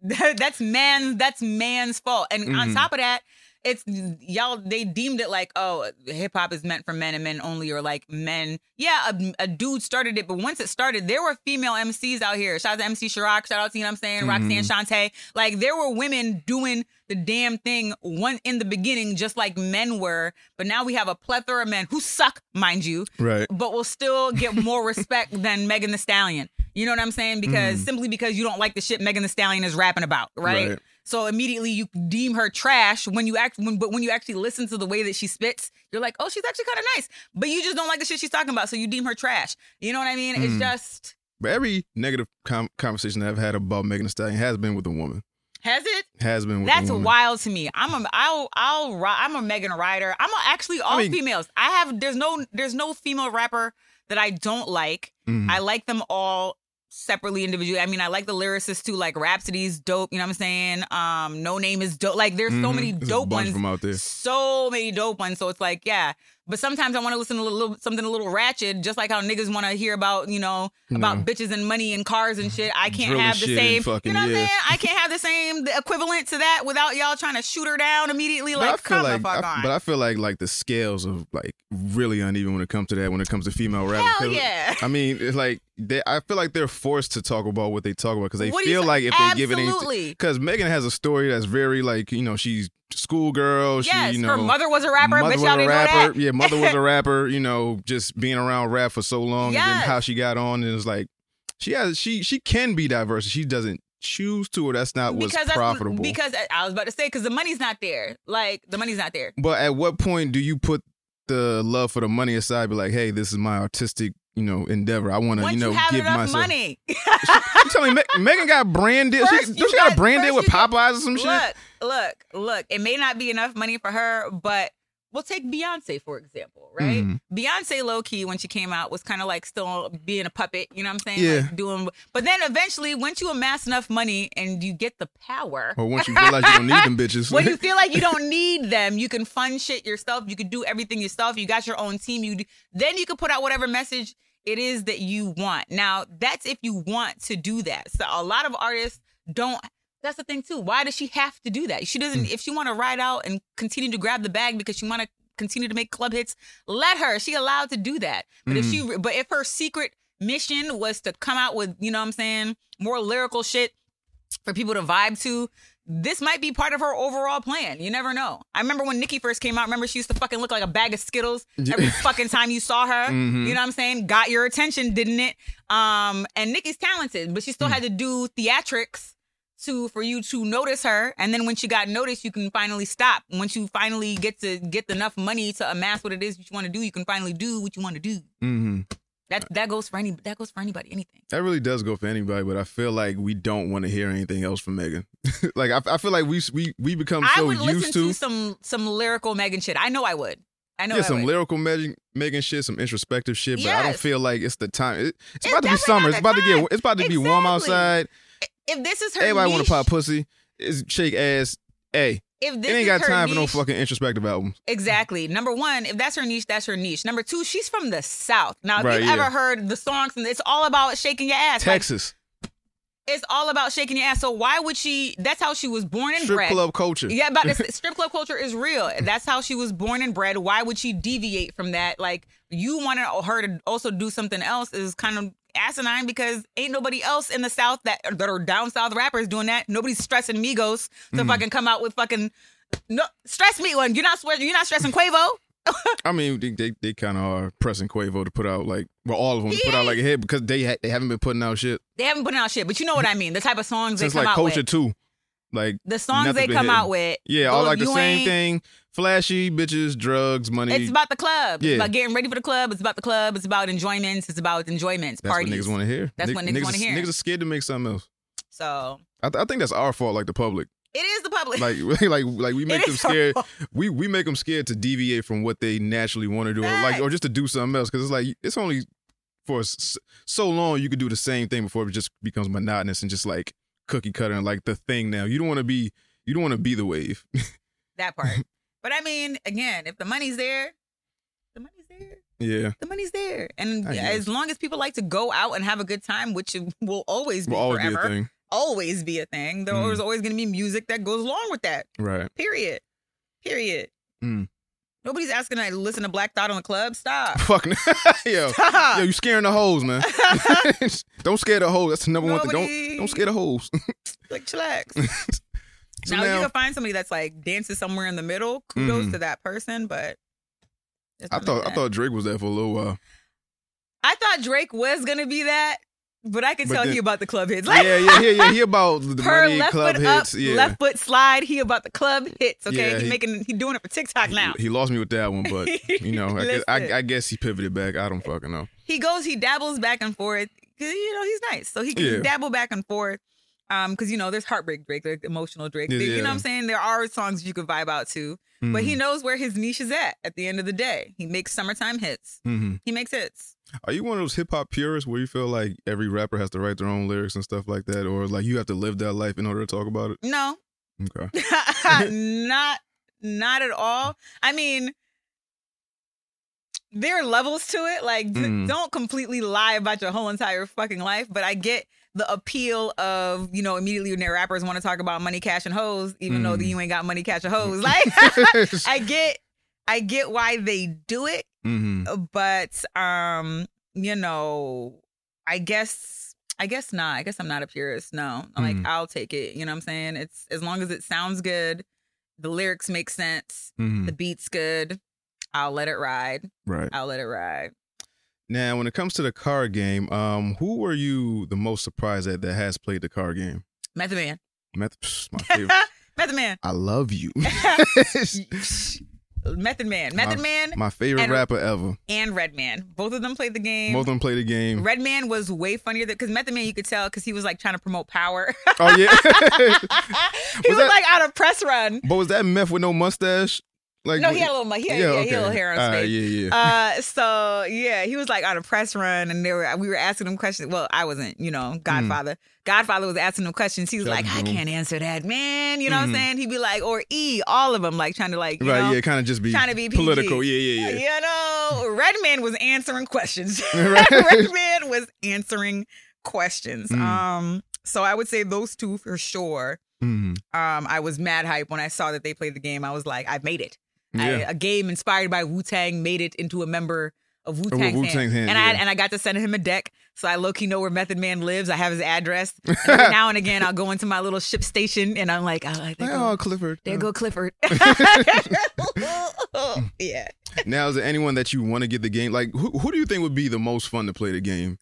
[laughs] that's man that's man's fault and on Mhm. top of that it's y'all they deemed it like oh hip hop is meant for men and men only or like men yeah a, a dude started it but once it started there were female MCs out here shout out to MC Sha-Rock shout out to you know what I'm saying Roxanne mm-hmm. Shante like there were women doing the damn thing one in the beginning just like men were but now we have a plethora of men who suck mind you Right. but will still get more [laughs] respect than Megan Thee Stallion. You know what I'm saying? Because mm. simply because you don't like the shit Megan Thee Stallion is rapping about, right? Right. So immediately you deem her trash when you act when but when you actually listen to the way that she spits, you're like, oh, she's actually kind of nice. But you just don't like the shit she's talking about, so you deem her trash. You know what I mean? It's Mm. just But every negative com- conversation that I've had about Megan Thee Stallion has been with a woman. has it? Has been with That's a woman. wild to me. I'm a I'll I'll I'm a Megan rider. I'm a, actually all mean- females. I have there's no there's no female rapper that I don't like. Mhm. I like them all separately individually. I mean, I like the lyricists too, like Rhapsody's dope, you know what I'm saying? Um, Noname is dope. Like there's so Mhm. many There's dope ones. them out there. So many dope ones. So it's like, yeah. But sometimes I want to listen to a little something a little ratchet, just like how niggas want to hear about, you know, about bitches and money and cars and shit. I can't Drilling have the same. fucking- you know what yeah. I'm saying? I [laughs] can't have the same the equivalent to that without y'all trying to shoot her down immediately. But Like, come like, the fuck I- on. but I feel like like the scales of like really uneven when it comes to that. When it comes to female rap, Hell yeah. I mean, it's like they. I feel like they're forced to talk about what they talk about because they What feel like if they give it anything, Absolutely. because Megan has a story that's very like you know she's schoolgirl. yes, she, you know, her mother was a rapper. mother was a didn't know rapper. that. Yeah, mother was a [laughs] rapper. You know, just being around rap for so long, and then how she got on and it's like she has she she can be diverse. She doesn't choose to, or that's not what's that's- profitable. Because uh, I was about to say, because the money's not there. Like the money's not there. But at what point do you put the love for the money aside? Be like, hey, this is my artistic, you know, endeavor. I want to, you you, know, have give myself. money, [laughs] You telling me Me- Megan got brand deal? She, First don't you she got, a brand deal with you Popeyes or some shit? look, look, look. It may not be enough money for her, but we'll take Beyonce for example, right? Mhm. Beyonce, low key, when she came out, was kind of like still being a puppet. You know what I'm saying? Yeah. Like doing. But then eventually, once you amass enough money and you get the power. Or once you realize you don't need them bitches. [laughs] when you feel like you don't need them, you can fund shit yourself. You can do everything yourself. You got your own team. You do, then you can put out whatever message it is that you want. Now that's if you want to do that. So a lot of artists don't. That's the thing too. Why does she have to do that? She doesn't. If she want to ride out and continue to grab the bag because she want to continue to make club hits, let her. She allowed to do that. But if she, but if her secret mission was to come out with, you know what I'm saying, more lyrical shit for people to vibe to, this might be part of her overall plan. You never know. I remember when Nicki first came out, remember she used to fucking look like a bag of Skittles [laughs] every fucking time you saw her. Mhm. You know what I'm saying? Got your attention, didn't it? Um, and Nicki's talented, but she still had to do theatrics to for you to notice her. And then when she got noticed, you can finally stop. Once you finally get to get enough money to amass what it is you want to do, you can finally do what you want to do. hmm That that goes for any that goes for anybody, anything. That really does go for anybody, but I feel like we don't want to hear anything else from Megan. [laughs] like I, I feel like we we we become I so would used listen to, to some some lyrical Megan shit. I know I would. I know yeah some lyrical Megan, Megan shit, some introspective shit, but I don't feel like it's the time. It- it's, It's about to be summer. It's about to get. It's about to be warm outside. If this is her Everybody want to pop pussy. It's shake ass. Hey, if this it ain't is got time for no fucking introspective albums. Exactly. Number one, if that's her niche, that's her niche. Number two, she's from the South. Now, if Right, you've yeah. ever heard the songs, and it's all about shaking your ass. Like, Texas it's all about shaking your ass. So why would she? That's how she was born and strip bred. Strip club culture. Yeah, but this [laughs] strip club culture is real. That's how she was born and bred. Why would she deviate from that? Like you wanted oh, her to also do something else is kind of asinine because ain't nobody else in the South that that are down south rappers doing that. Nobody's stressing Migos to Mm-hmm. fucking come out with fucking no stress me one. You're not swear- you're not stressing Quavo. [laughs] I mean, they they, they kind of are pressing Quavo to put out like well, all of them He put out like a hit because they ha- they haven't been putting out shit They haven't put out shit, but you know what I mean. The type of songs since they come like out Culture with. Two. Like The songs they come hitting. out with. yeah, all like the same thing: flashy bitches, drugs, money. It's about the club. Yeah. It's about getting ready for the club. It's about the club. It's about enjoyments. It's about enjoyments, That's parties. what niggas want to hear. That's what niggas wanna are- hear. Niggas are scared to make something else. So I, th- I think that's our fault, like the public. it is the public. Like, [laughs] like, like we make them scared. We we make them scared to deviate from what they naturally want to do, or like, or just to do something else. Because it's like it's only for s- so long you could do the same thing before it just becomes monotonous and just like cookie cutter and like the thing. Now you don't want to be you don't want to be the wave. [laughs] that part. but I mean, again, if the money's there, the money's there. yeah, The money's there. And as long as people like to go out and have a good time, which [laughs] will always be will always forever, be a thing, always be a thing. Mm. There's always going to be music that goes along with that. right? Period. Period. Mm. Nobody's asking to listen to Black Thought on the club. Stop. [laughs] Fuck, [laughs] yo, Stop. yo, you scaring the hoes, man. [laughs] don't scare the hoes. That's the number one thing. Don't don't scare the hoes. like chillax. So now, now- you can find somebody that's like dances somewhere in the middle. Kudos Mhm. to that person, but I thought like I thought Drake was there for a little while. I thought Drake was gonna be that, but I can But tell then- he about the club hits. Like, yeah, yeah, yeah, yeah. He about [laughs] the per money left club foot hits. up, yeah, left foot slide. He about the club hits. Okay, Yeah, he, he- making he doing it for TikTok now. He, he lost me with that one, but you know, I [laughs] guess, I, I guess he pivoted back. I don't fucking know. he goes, he dabbles back and forth because you know he's nice, so he can Yeah. dabble back and forth. Um, because you know there's heartbreak Drake, there's emotional Drake. Yeah, You know what. I'm saying? There are songs you could vibe out to, but he knows where his niche is at. At the end of the day, he makes summertime hits. hmm He makes hits. Are you one of those hip hop purists where you feel like every rapper has to write their own lyrics and stuff like that, or like you have to live that life in order to talk about it? No, Okay. [laughs] not not at all. I mean, there are levels to it. Like, Mm. don't completely lie about your whole entire fucking life. But I get the appeal of you know immediately when their rappers want to talk about money, cash, and hoes, even though Mm. you ain't got money, cash, or hoes. [laughs] Like, [laughs] I get, I get why they do it. Hmm but um you know i guess i guess not. I guess i'm not a purist. No. I'm like i'll take it. You know what i'm saying? It's as long as it sounds good the lyrics make sense hmm the beat's good i'll let it ride. Right. i'll let it ride. Now, when it comes to the card game, um, who were you the most surprised at that has played the card game? method man. Meth- psh, my [laughs] favorite. method man. I love you. [laughs] [laughs] method man method man my favorite And- rapper ever. and Redman. both of them played the game Both of them played the game. Redman was way funnier because method man you could tell because he was like trying to promote power Oh yeah. [laughs] [laughs] he was, that- like out of press run but was that meth with no mustache? Like No, he had a little, he had, yeah, he had a little hair on his face. yeah, yeah. Uh, so yeah, he was like on a press run, and they were we were asking him questions. Well, I wasn't, you know, Godfather. Godfather was asking him questions. He was like, I can't answer that, man. You know what I'm Mhm. saying? He'd be like, or E, all of them, like trying to like, you right, know, yeah, kind of just be trying to be PG. political. Yeah, yeah, yeah. You know, [laughs] Redman was answering questions. [laughs] [laughs] Redman was answering questions. Mm. Um, so I would say those two for sure. Mhm. Um, I was mad hype when I saw that they played the game. I was like, I've made it. I, Yeah. a game inspired by Wu Tang made it into a member of Wu Tang's hand. hand, and I and I got to send him a deck, so I low key know where Method Man lives. I have his address. [laughs] And now and again, I'll go into my little ship station, and I'm like, oh, there, go, oh, Clifford. there Uh, go Clifford. [laughs] [laughs] yeah. Now, is there anyone that you want to get the game? Like, who, who do you think would be the most fun to play the game?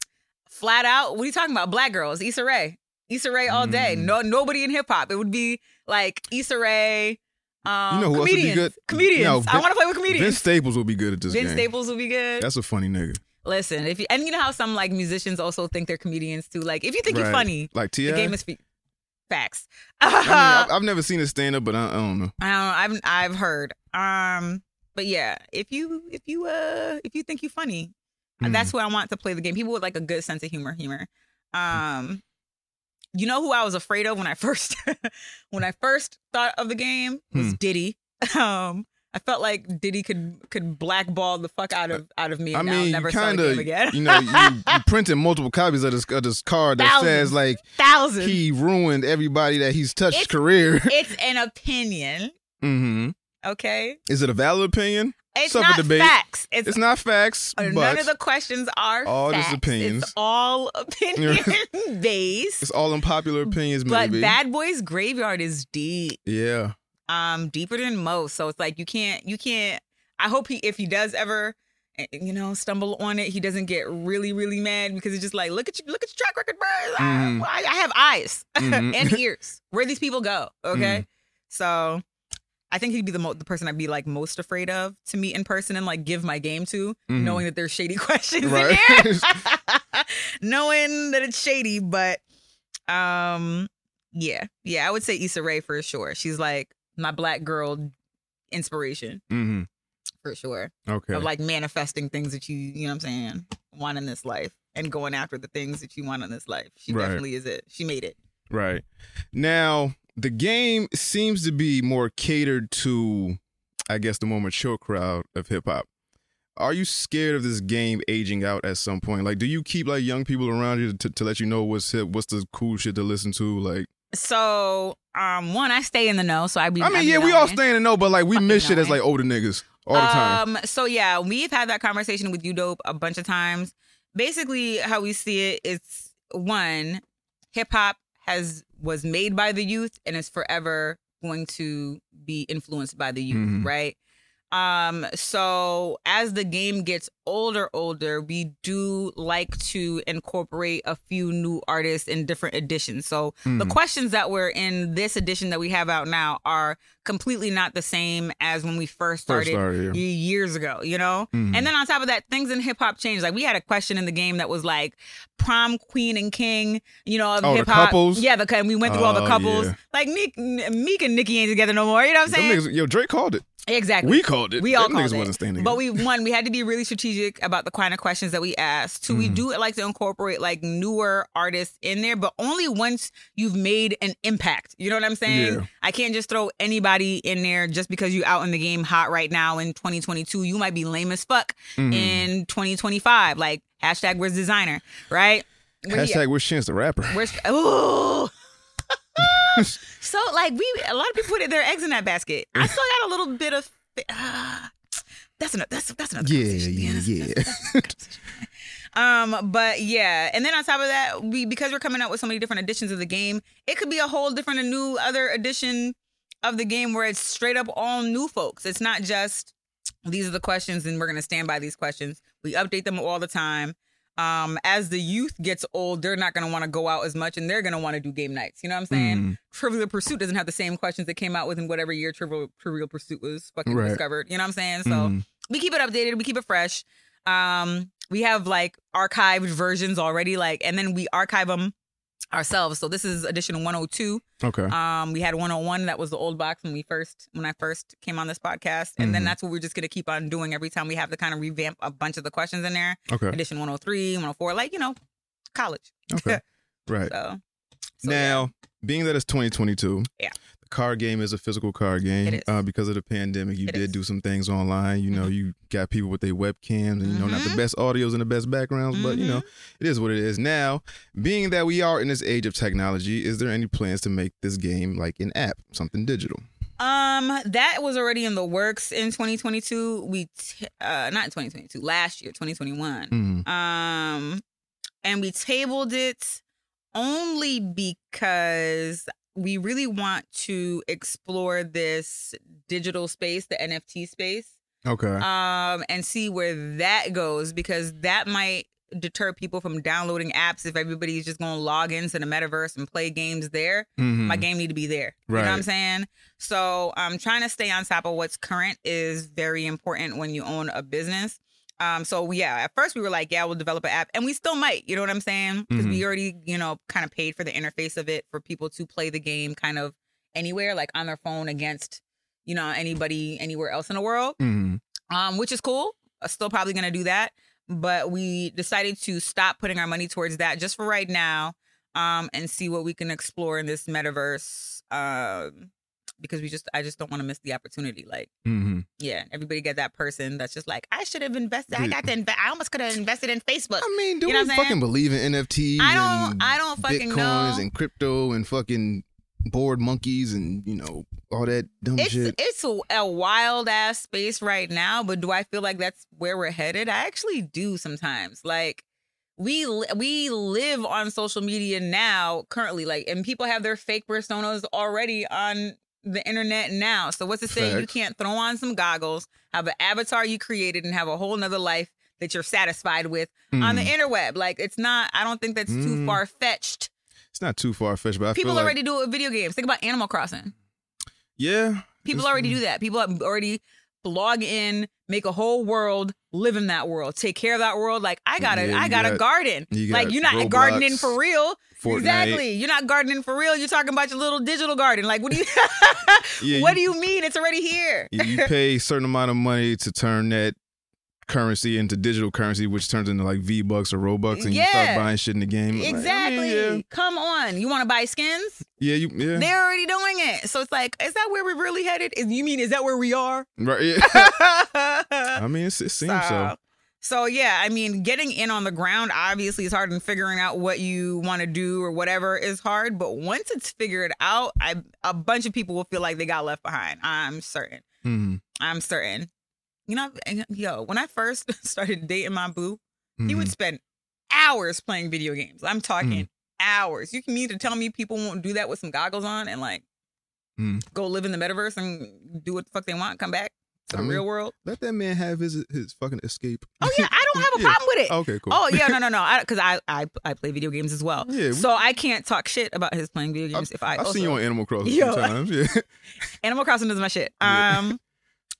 Flat out, what are you talking about? Black girls, Issa Rae, Issa Rae all day. Mm. No, nobody in hip hop. It would be like Issa Rae. Um, You know who else would be comedians. good? Comedians. No, I want to play with comedians. Vince Staples will be good at this Vince game. Staples will be good. That's a funny nigga. Listen, if you and you know how some like musicians also think they're comedians too. Like if you think you're funny, Like Ti. the game is fe- facts. I mean, [laughs] I've, never seen a stand up, but I, I don't know. I don't know. I've I've heard. Um, but yeah, if you if you uh if you think you're funny, Mhm. that's who I want to play the game. People with like a good sense of humor. Humor. Um, you know who I was afraid of when I [laughs] first when I first thought of the game was Hmm. Diddy. [laughs] Um. I felt like Diddy could could blackball the fuck out of out of me, I and mean, I'll you never kind of, again. you know, you, [laughs] you printed multiple copies of this, of this card that Thousands. says like Thousands. he ruined everybody that he's touched It's- career. it's an opinion, Mm-hmm. okay? Is it a valid opinion? It's not debate. facts. It's, It's not facts, but none of the questions are facts. all just opinions. It's all [laughs] opinion based. it's all unpopular opinions. But Maybe, Bad Boys Graveyard is deep, yeah. um, deeper than most. So it's like you can't, you can't. I hope he, if he does ever, eh, you know, stumble on it, he doesn't get really, really mad because it's just like, look at you, look at your track record, bro. Mhm. I, I have eyes [laughs] Mhm. and [laughs] ears. Where these people go, Mm-hmm. okay? So I think he'd be the mo- the person I'd be like most afraid of to meet in person and like give my game to, Mhm. knowing that there's shady [laughs] questions Right. in there, [laughs] [laughs] knowing that it's shady. But um, yeah, yeah, I would say Issa Rae for sure. She's like my black girl inspiration mm-hmm. for sure Okay. of like manifesting things that you you know what I'm saying want in this life and going after the things that you want in this life. She Right. definitely is it. She made it. Right. Now, the game seems to be more catered to, I guess, the more mature crowd of hip hop. Are you scared of this game aging out at some point? Like, do you keep like young people around you to, to let you know what's hip, what's the cool shit to listen to? Like, So, um, one, I stay in the know, so I be. I mean, I be yeah, we all stay in the know, but like we Fucking miss shit as like older niggas all the time. Um, so yeah, we've had that conversation with you dope a bunch of times. Basically, how we see it, it is one, hip hop has was made by the youth and is forever going to be influenced by the youth, Mhm. right? Um, so as the game gets older, older, we do like to incorporate a few new artists in different editions. So the Mhm. questions that were in this edition that we have out now are completely not the same as when we first First started, started, yeah. years ago, you know? Mhm. And then on top of that, things in hip hop changed. Like we had a question in the game that was like prom queen and king, you know, of Oh, hip hop. couples? Yeah, and we went through all the Oh, couples. yeah. Like Meek, Meek and Nicki ain't together no more. You know what I'm saying? niggas, yo, Drake called it. Exactly. We called it. We all Them called it. wasn't standing. But we one, we had to be really strategic about the kind of questions that we asked. 2 we Mhm. do like to incorporate like newer artists in there, but only once you've made an impact. You know what I'm saying? Yeah. I can't just throw anybody in there just because you're out in the game hot right now in 2022. You might be lame as fuck Mhm. in 2025. Like hashtag where's Desiigner, right? When he- Hashtag where's Chance the rapper? Where's ooh. So like we a lot of people put their eggs in that basket. I still got a little bit of ah, that's another that's that's another Yeah, conversation. yeah, yeah. Um, but yeah, and then on top of that, we because we're coming out with so many different editions of the game, it could be a whole different, a new other edition of the game where it's straight up all new folks. It's not just these are the questions and we're gonna stand by these questions. We update them all the time. Um, as the youth gets old, they're not gonna want to go out as much and they're gonna want to do game nights. You know what I'm saying? Mhm. Trivial Pursuit doesn't have the same questions that came out within whatever year Trivial Trivial Pursuit was fucking Right. discovered. You know what I'm saying? So Mhm. we keep it updated we keep it fresh um we have like archived versions already like and then we archive them ourselves so this is edition 102 Okay. um we had 101 that was the old box when we first when i first came on this podcast and then Mhm. that's what we're just gonna keep on doing every time we have to kind of revamp a bunch of the questions in there Okay. edition 103 104 like you know college Okay. [laughs] Right. so, so now, being that it's 2022, Yeah. Card game is a physical card game. Uh, because of the pandemic, you It did is. do some things online. You know, you got people with their webcams, and you know, not the Mhm. best audios and the best backgrounds, but you know, it is what it is. Now, being that we are in this age of technology, is there any plans to make this game like an app, something digital? Um, that was already in the works in 2022. We t- uh not 2022, last year, 2021. Mhm. Um, and we tabled it only because we really want to explore this digital space, the NFT space, Okay. um, and see where that goes because that might deter people from downloading apps if everybody's just going to log into the metaverse and play games there. Mhm. My game need to be there. You know what I'm saying? So um trying to stay on top of what's current is very important when you own a business. Um, so yeah, at first we were like, yeah, we'll develop an app, and we still might. You know what I'm saying? Because we already, you know, kind of paid for the interface of it for people to play the game kind of anywhere, like on their phone against, you know, anybody anywhere else in the world. Mhm. Um, which is cool. Uh, still probably gonna do that, but we decided to stop putting our money towards that just for right now. Um, and see what we can explore in this metaverse. Um, because we just, I just don't want to miss the opportunity. Like. Mhm. Yeah, everybody get that person that's just like, I should have invested. I got to invest. I almost could have invested in Facebook. I mean, do You know we fucking believe in NFTs? I don't- and I don't fucking Bitcoins know. and crypto and fucking bored monkeys and you know all that dumb It's shit. it's a, a wild ass space right now, but do I feel like that's where we're headed? I actually do sometimes. Like we we live on social media now currently, like, and people have their fake personas already on the internet now. So what's to say you can't throw on some goggles, have an avatar you created, and have a whole nother life that you're satisfied with on the Mhm. interweb? Like it's not. I don't think that's too Mm. far fetched. It's not too far fetched, but I People feel like already do it with video games. Think about Animal Crossing. yeah, People already do that. People have already log in, make a whole world, live in that world, take care of that world. Like I got a, Yeah, I you got, a garden. you like you're not Roblox, gardening for real. Fortnite. Exactly. You're not gardening for real. You're talking about your little digital garden. Like what do you? [laughs] Yeah, [laughs] what do you mean? It's already here. you, you pay a certain amount of money to turn that currency into digital currency, which turns into like V bucks or Robux, and you start buying shit in the game. Like, I mean, Exactly. yeah, Come on. You want to buy skins? yeah, you, yeah, They're already doing it. So it's like, is that where we're really headed? Is you mean is that where we are? right. Yeah. [laughs] I mean, it's, it seems so. So yeah, I mean, getting in on the ground obviously is hard, and figuring out what you want to do or whatever is hard. But once it's figured out, I a bunch of people will feel like they got left behind. I'm certain. Mhm. I'm certain. You know, yo, when I first [laughs] started dating my boo, he Mhm. would spend hours playing video games. I'm talking Mm. hours. You can mean to tell me people won't do that with some goggles on and like Mm. go live in the metaverse and do what the fuck they want, come back to the I mean, real world? Let that man have his his fucking escape. Oh yeah, I don't have a [laughs] Yeah. problem with it. Okay, cool. Oh yeah, no, [laughs] no, no. Because I, I, I play video games as well. Yeah, we- So I can't talk shit about his playing video games if I. I've also, seen you on Animal Crossing Yo. a few times. Yeah. Animal Crossing is my shit. Yeah.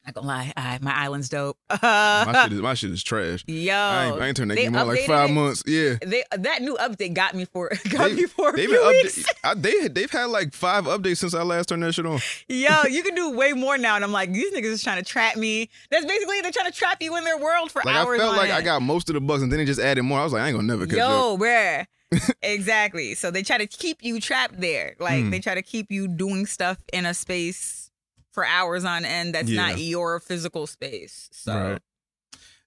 Not gonna lie, I, my island's dope. [laughs] my shit is my shit is trash. Yo, I ain't, I ain't turned that game on like five it. months. Yeah. They that new update got me for [laughs] got They- me for a They've few been weeks. upda- I, they they've had like five updates since I last turned that shit on. [laughs] Yo, you can do way more now, and I'm like, these niggas is trying to trap me. That's basically they're trying to trap you in their world for Like I hours. felt on like I got most of the bugs, and then they just added more. I was like, I ain't gonna never catch up. Yo, where? exactly. So they try to keep you trapped there. Like Mm. they try to keep you doing stuff in a space for hours on end that's not your physical space. So Right.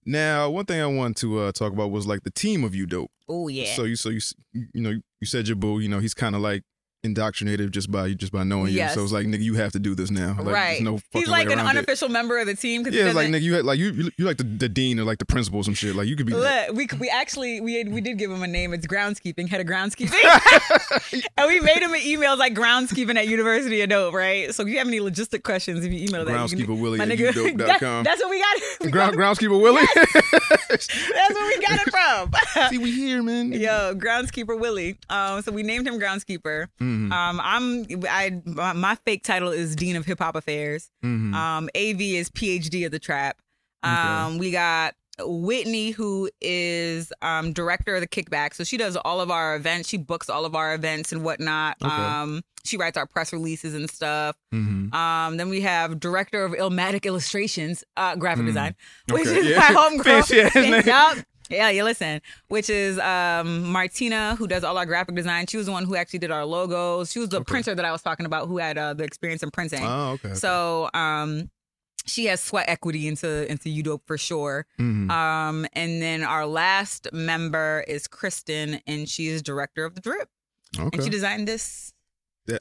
Now, one thing I wanted to uh, talk about was like the team of you dope. oh yeah. So you so you you know you said your boo. You know he's kind of like indoctrinated just by just by knowing Yes. you. So it's like nigga, you have to do this now. Like, right. No fucking He's like an around it. unofficial member of the team because Yeah, it's like nigga, you had, like you you like the, the dean or like the principal or some shit. Like you could be. like- Look, we we actually we had, we did give him a name. It's groundskeeping, head of groundskeeping, [laughs] and we made him an email like groundskeeping at University of Dope, right? So if you have any logistic questions, if you email that, Groundskeeper Willie at nigga, [laughs] that- that's what we got. [laughs] we Ground, got- groundskeeper Willie. That's where we got it from. See, we here, man. Yo, groundskeeper Willie. Um, so we named him groundskeeper. Mhm. Um, I'm I my, fake title is dean of hip hop affairs. Mhm. Um, Av is PhD of the trap. Um, we got Whitney who is um director of the kickback. So she does all of our events. She books all of our events and whatnot. Okay. Um, she writes our press releases and stuff. Mhm. Um, then we have director of Illmatic Illustrations, uh, graphic Mm. design, which Okay, is yeah. my homegirl. Fancy ass [laughs] name. Yup. Yeah, you listen. Which is um Martina, who does all our graphic design. She was the one who actually did our logos. She was the Okay. printer that I was talking about, who had uh, the experience in printing. Oh, okay. So um, she has sweat equity into into Udope for sure. Mhm. Um, and then our last member is Kristen, and she is director of the Drip, okay. and she designed this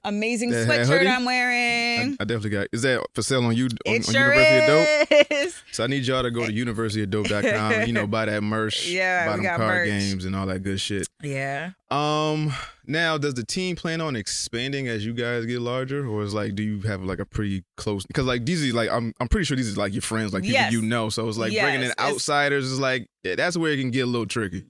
amazing that sweatshirt? I'm wearing. I definitely got. Is that for sale on you on, on sure University of Dope? is. So I need y'all to go to [laughs] universityofdope.com. You know, buy that merch. [laughs] Yeah, buy we them card merch. games and all that good shit. Yeah. Um, now does the team plan on expanding as you guys get larger, or is like do you have like a pretty close? Because like these are like I'm I'm pretty sure these are like your friends, like people Yes. you know. So it's like bringing in Yes, it's- outsiders is like yeah, that's where it can get a little tricky.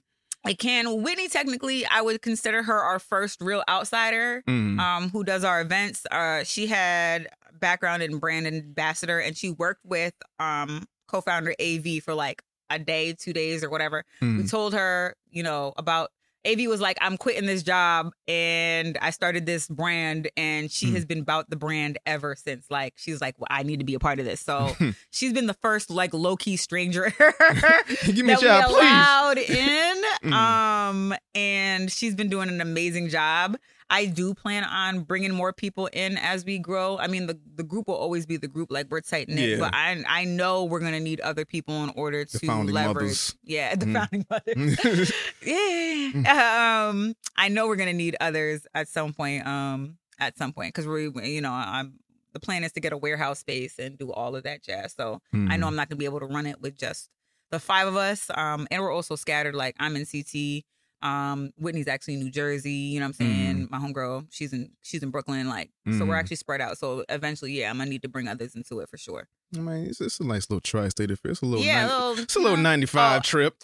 I can. Whitney, technically, I would consider her our first real outsider. Mm. um, who does our events. Uh, she had background in brand ambassador, and she worked with um, co-founder AV for like a day, two days, or whatever. We Mm. told her, you know, about AV was like, I'm quitting this job, and I started this brand, and she Mm. has been about the brand ever since. Like, she's like, well, I need to be a part of this. So [laughs] she's been the first like low key stranger [laughs] Give me a that shout, we please. allowed in. [laughs] Mm. Um, and she's been doing an amazing job. I do plan on bringing more people in as we grow. I mean, the, the group will always be the group, like we're tight knit, Yeah. but I I know we're gonna need other people in order The to founding leverage. mothers. Yeah, the Mm. founding mothers. [laughs] [laughs] yeah. Um, I know we're gonna need others at some point. Um, at some point, because we, you know, I'm the plan is to get a warehouse space and do all of that jazz. So I Mm. know I'm not gonna be able to run it with just the five of us. Um, and we're also scattered. Like I'm in CT. Um, Whitney's actually in New Jersey. You know what I'm saying? My homegirl, she's in she's in Brooklyn. Like, so we're Mhm. actually spread out. So eventually, yeah, I'm gonna need to bring others into it for sure. I mean, it's, it's a nice little tri-state affair. It's a little, yeah, 90 little, it's a little know, 95 oh, trip.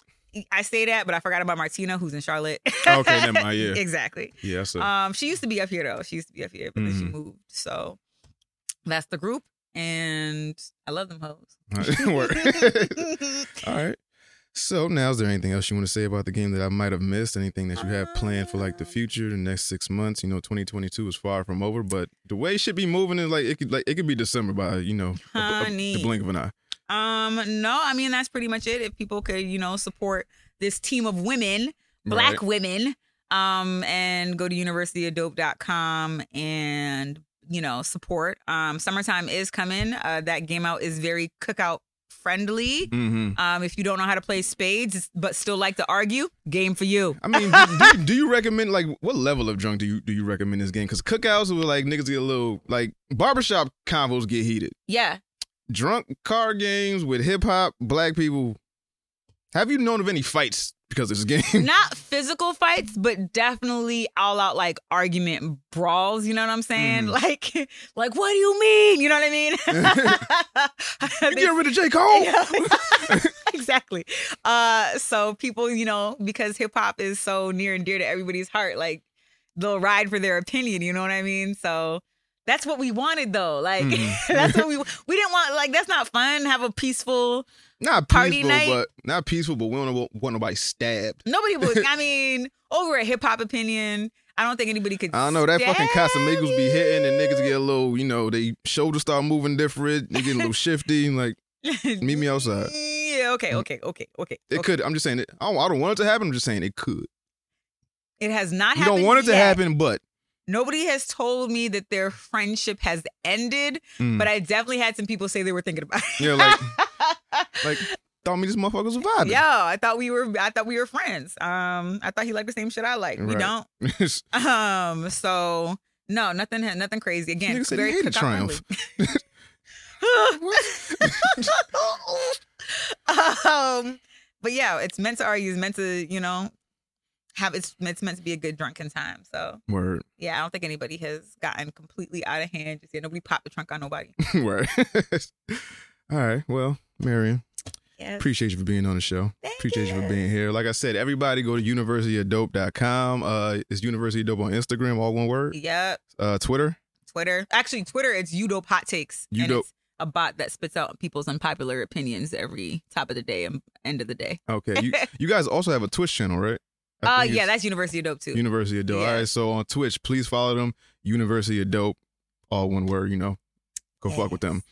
I say that, but I forgot about Martina, who's in Charlotte. Okay, never mind, [laughs] yeah. exactly. Yeah, so Um, she used to be up here though. She used to be up here, but then she Mhm. moved. So that's the group, and I love them hoes. [laughs] Word. [laughs] All right. So now, is there anything else you want to say about the game that I might have missed? Anything that you have planned for like the future, the next six months? You know, 2022 is far from over, but the way it should be moving is like it could like it could be December by you know a- a- the blink of an eye. Um, no, I mean that's pretty much it. If people could, you know, support this team of women, black Right. women, um, and go to universityofdope.com and you know support. Um, summertime is coming. Uh, that game out is very cookout friendly. Mm-hmm. Um, if you don't know how to play spades but still like to argue, game for you. I mean, do, do, you, do you recommend like what level of drunk do you do you recommend this game? Because cookouts were like niggas get a little like barbershop convos get heated. Yeah, Drunk card games with hip hop black people. Have you known of any fights because of a game? not physical fights, but definitely all out like argument brawls. You know what I'm saying? Mhm. Like, [laughs] like what do you mean? You know what I mean? [laughs] you get rid of J Cole. [laughs] Exactly. Uh, so people, you know, because hip hop is so near and dear to everybody's heart, like they'll ride for their opinion. You know what I mean? So. That's what we wanted, though. Like Mhm. that's what we we didn't want. Like that's not fun. Have a peaceful. Not Party peaceful, night? but not peaceful, but we don't want, nobody stabbed. Nobody would. [laughs] I mean, over a hip hop opinion, I don't think anybody could. I don't know. That fucking Casamigos be hitting and niggas get a little, you know, they shoulders start moving different. They get a little [laughs] shifty. and Like, meet me outside. Yeah. Okay. Okay. Okay. Okay. it okay. could. I'm just saying it. I don't, I don't want it to happen. I'm just saying it could. It has not You don't want it to happen, but. Nobody has told me that their friendship has ended, mm. but I definitely had some people say they were thinking about it. Yeah, like, [laughs] like, thought me this motherfucker was vibing. Yo, I thought we were. I thought we were friends. Um, I thought he liked the same shit I like. We don't. [laughs] Um, so no, nothing, nothing crazy. Again, Nigga said he very hated Triumph. [laughs] [laughs] um, but yeah, it's meant to argue. It's meant to, you know, have it's it's meant to be a good drunken time. So Word. yeah, I don't think anybody has gotten completely out of hand. Just yeah, nobody popped the trunk on nobody. Word. All right. Well, Marion, Yes. appreciate you for being on the show. Thank Appreciate you for being here. Like I said, everybody go to universityofdope.com. Uh, it's University of Dope on Instagram, all one word. Yep. Uh, Twitter. Twitter. Actually, Twitter. It's Udope Hot Takes. Udope. it's a bot that spits out people's unpopular opinions every top of the day and end of the day. Okay. You, [laughs] you guys also have a Twitch channel, right? I Uh yeah, that's University of Dope too. University of Dope. Yeah. All right. So on Twitch, please follow them. University of Dope, all one word. You know, go fuck with them.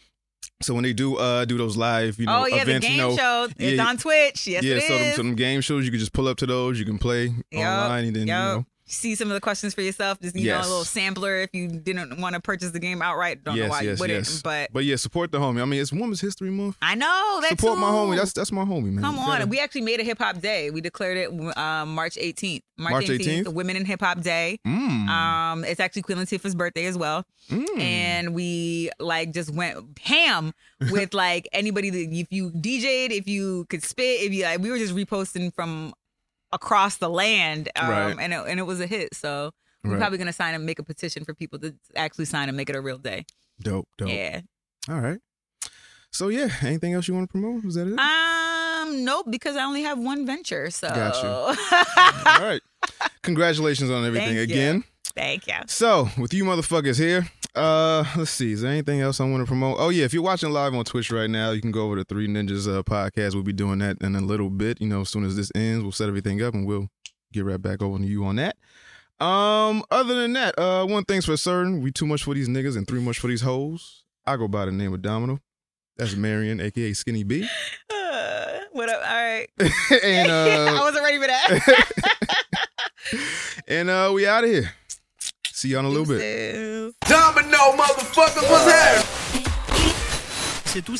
So when they do uh do those live, you know, oh yeah, events, the game you know, show. It's on Twitch. Yes, yeah, it so them, so them game shows, you can just pull up to those. You can play Yup, online, and then yup. you know, see some of the questions for yourself. Just you know, a little sampler if you didn't want to purchase the game outright. Don't know why yes, you wouldn't, yes. but but yeah, support the homie. I mean, it's Women's History Month. I know support my too. homie. That's that's my homie, man. Come You on, gotta- we actually made a hip hop day. We declared it um, March 18th. March 18th? Women in Hip Hop Day. Mm, Um, it's actually Queen Latifah's birthday as well, mm. and we like just went ham [laughs] with like anybody that if you DJ'd, if you could spit, if you like, we were just reposting from across the land, um, Right. and it, and it was a hit. So we're Right. probably gonna sign and make a petition for people to actually sign and make it a real day. dope, dope. Yeah. All right. So yeah, anything else you want to promote? Is that it? Um, nope, because I only have one venture. So Got [laughs] All right. Congratulations on everything Thank you. again. thank you. So, with you motherfuckers here, uh, [laughs] let's see. Is there anything else I want to promote? Oh yeah, if you're watching live on Twitch right now, you can go over to Three Ninjas uh, podcast. We'll be doing that in a little bit. You know, as soon as this ends, we'll set everything up and we'll get right back over to you on that. Um, other than that, uh, one thing's for certain: we too much for these niggas and three much for these hoes. I go by the name of Domino. That's Marion, aka Skinny B. [laughs] Uh, what up? All right. [laughs] and I uh, wasn't ready for that. and uh, we out of here. See you in a little bit. Deuces. Domino, motherfuckers, what's happening? C'est tout.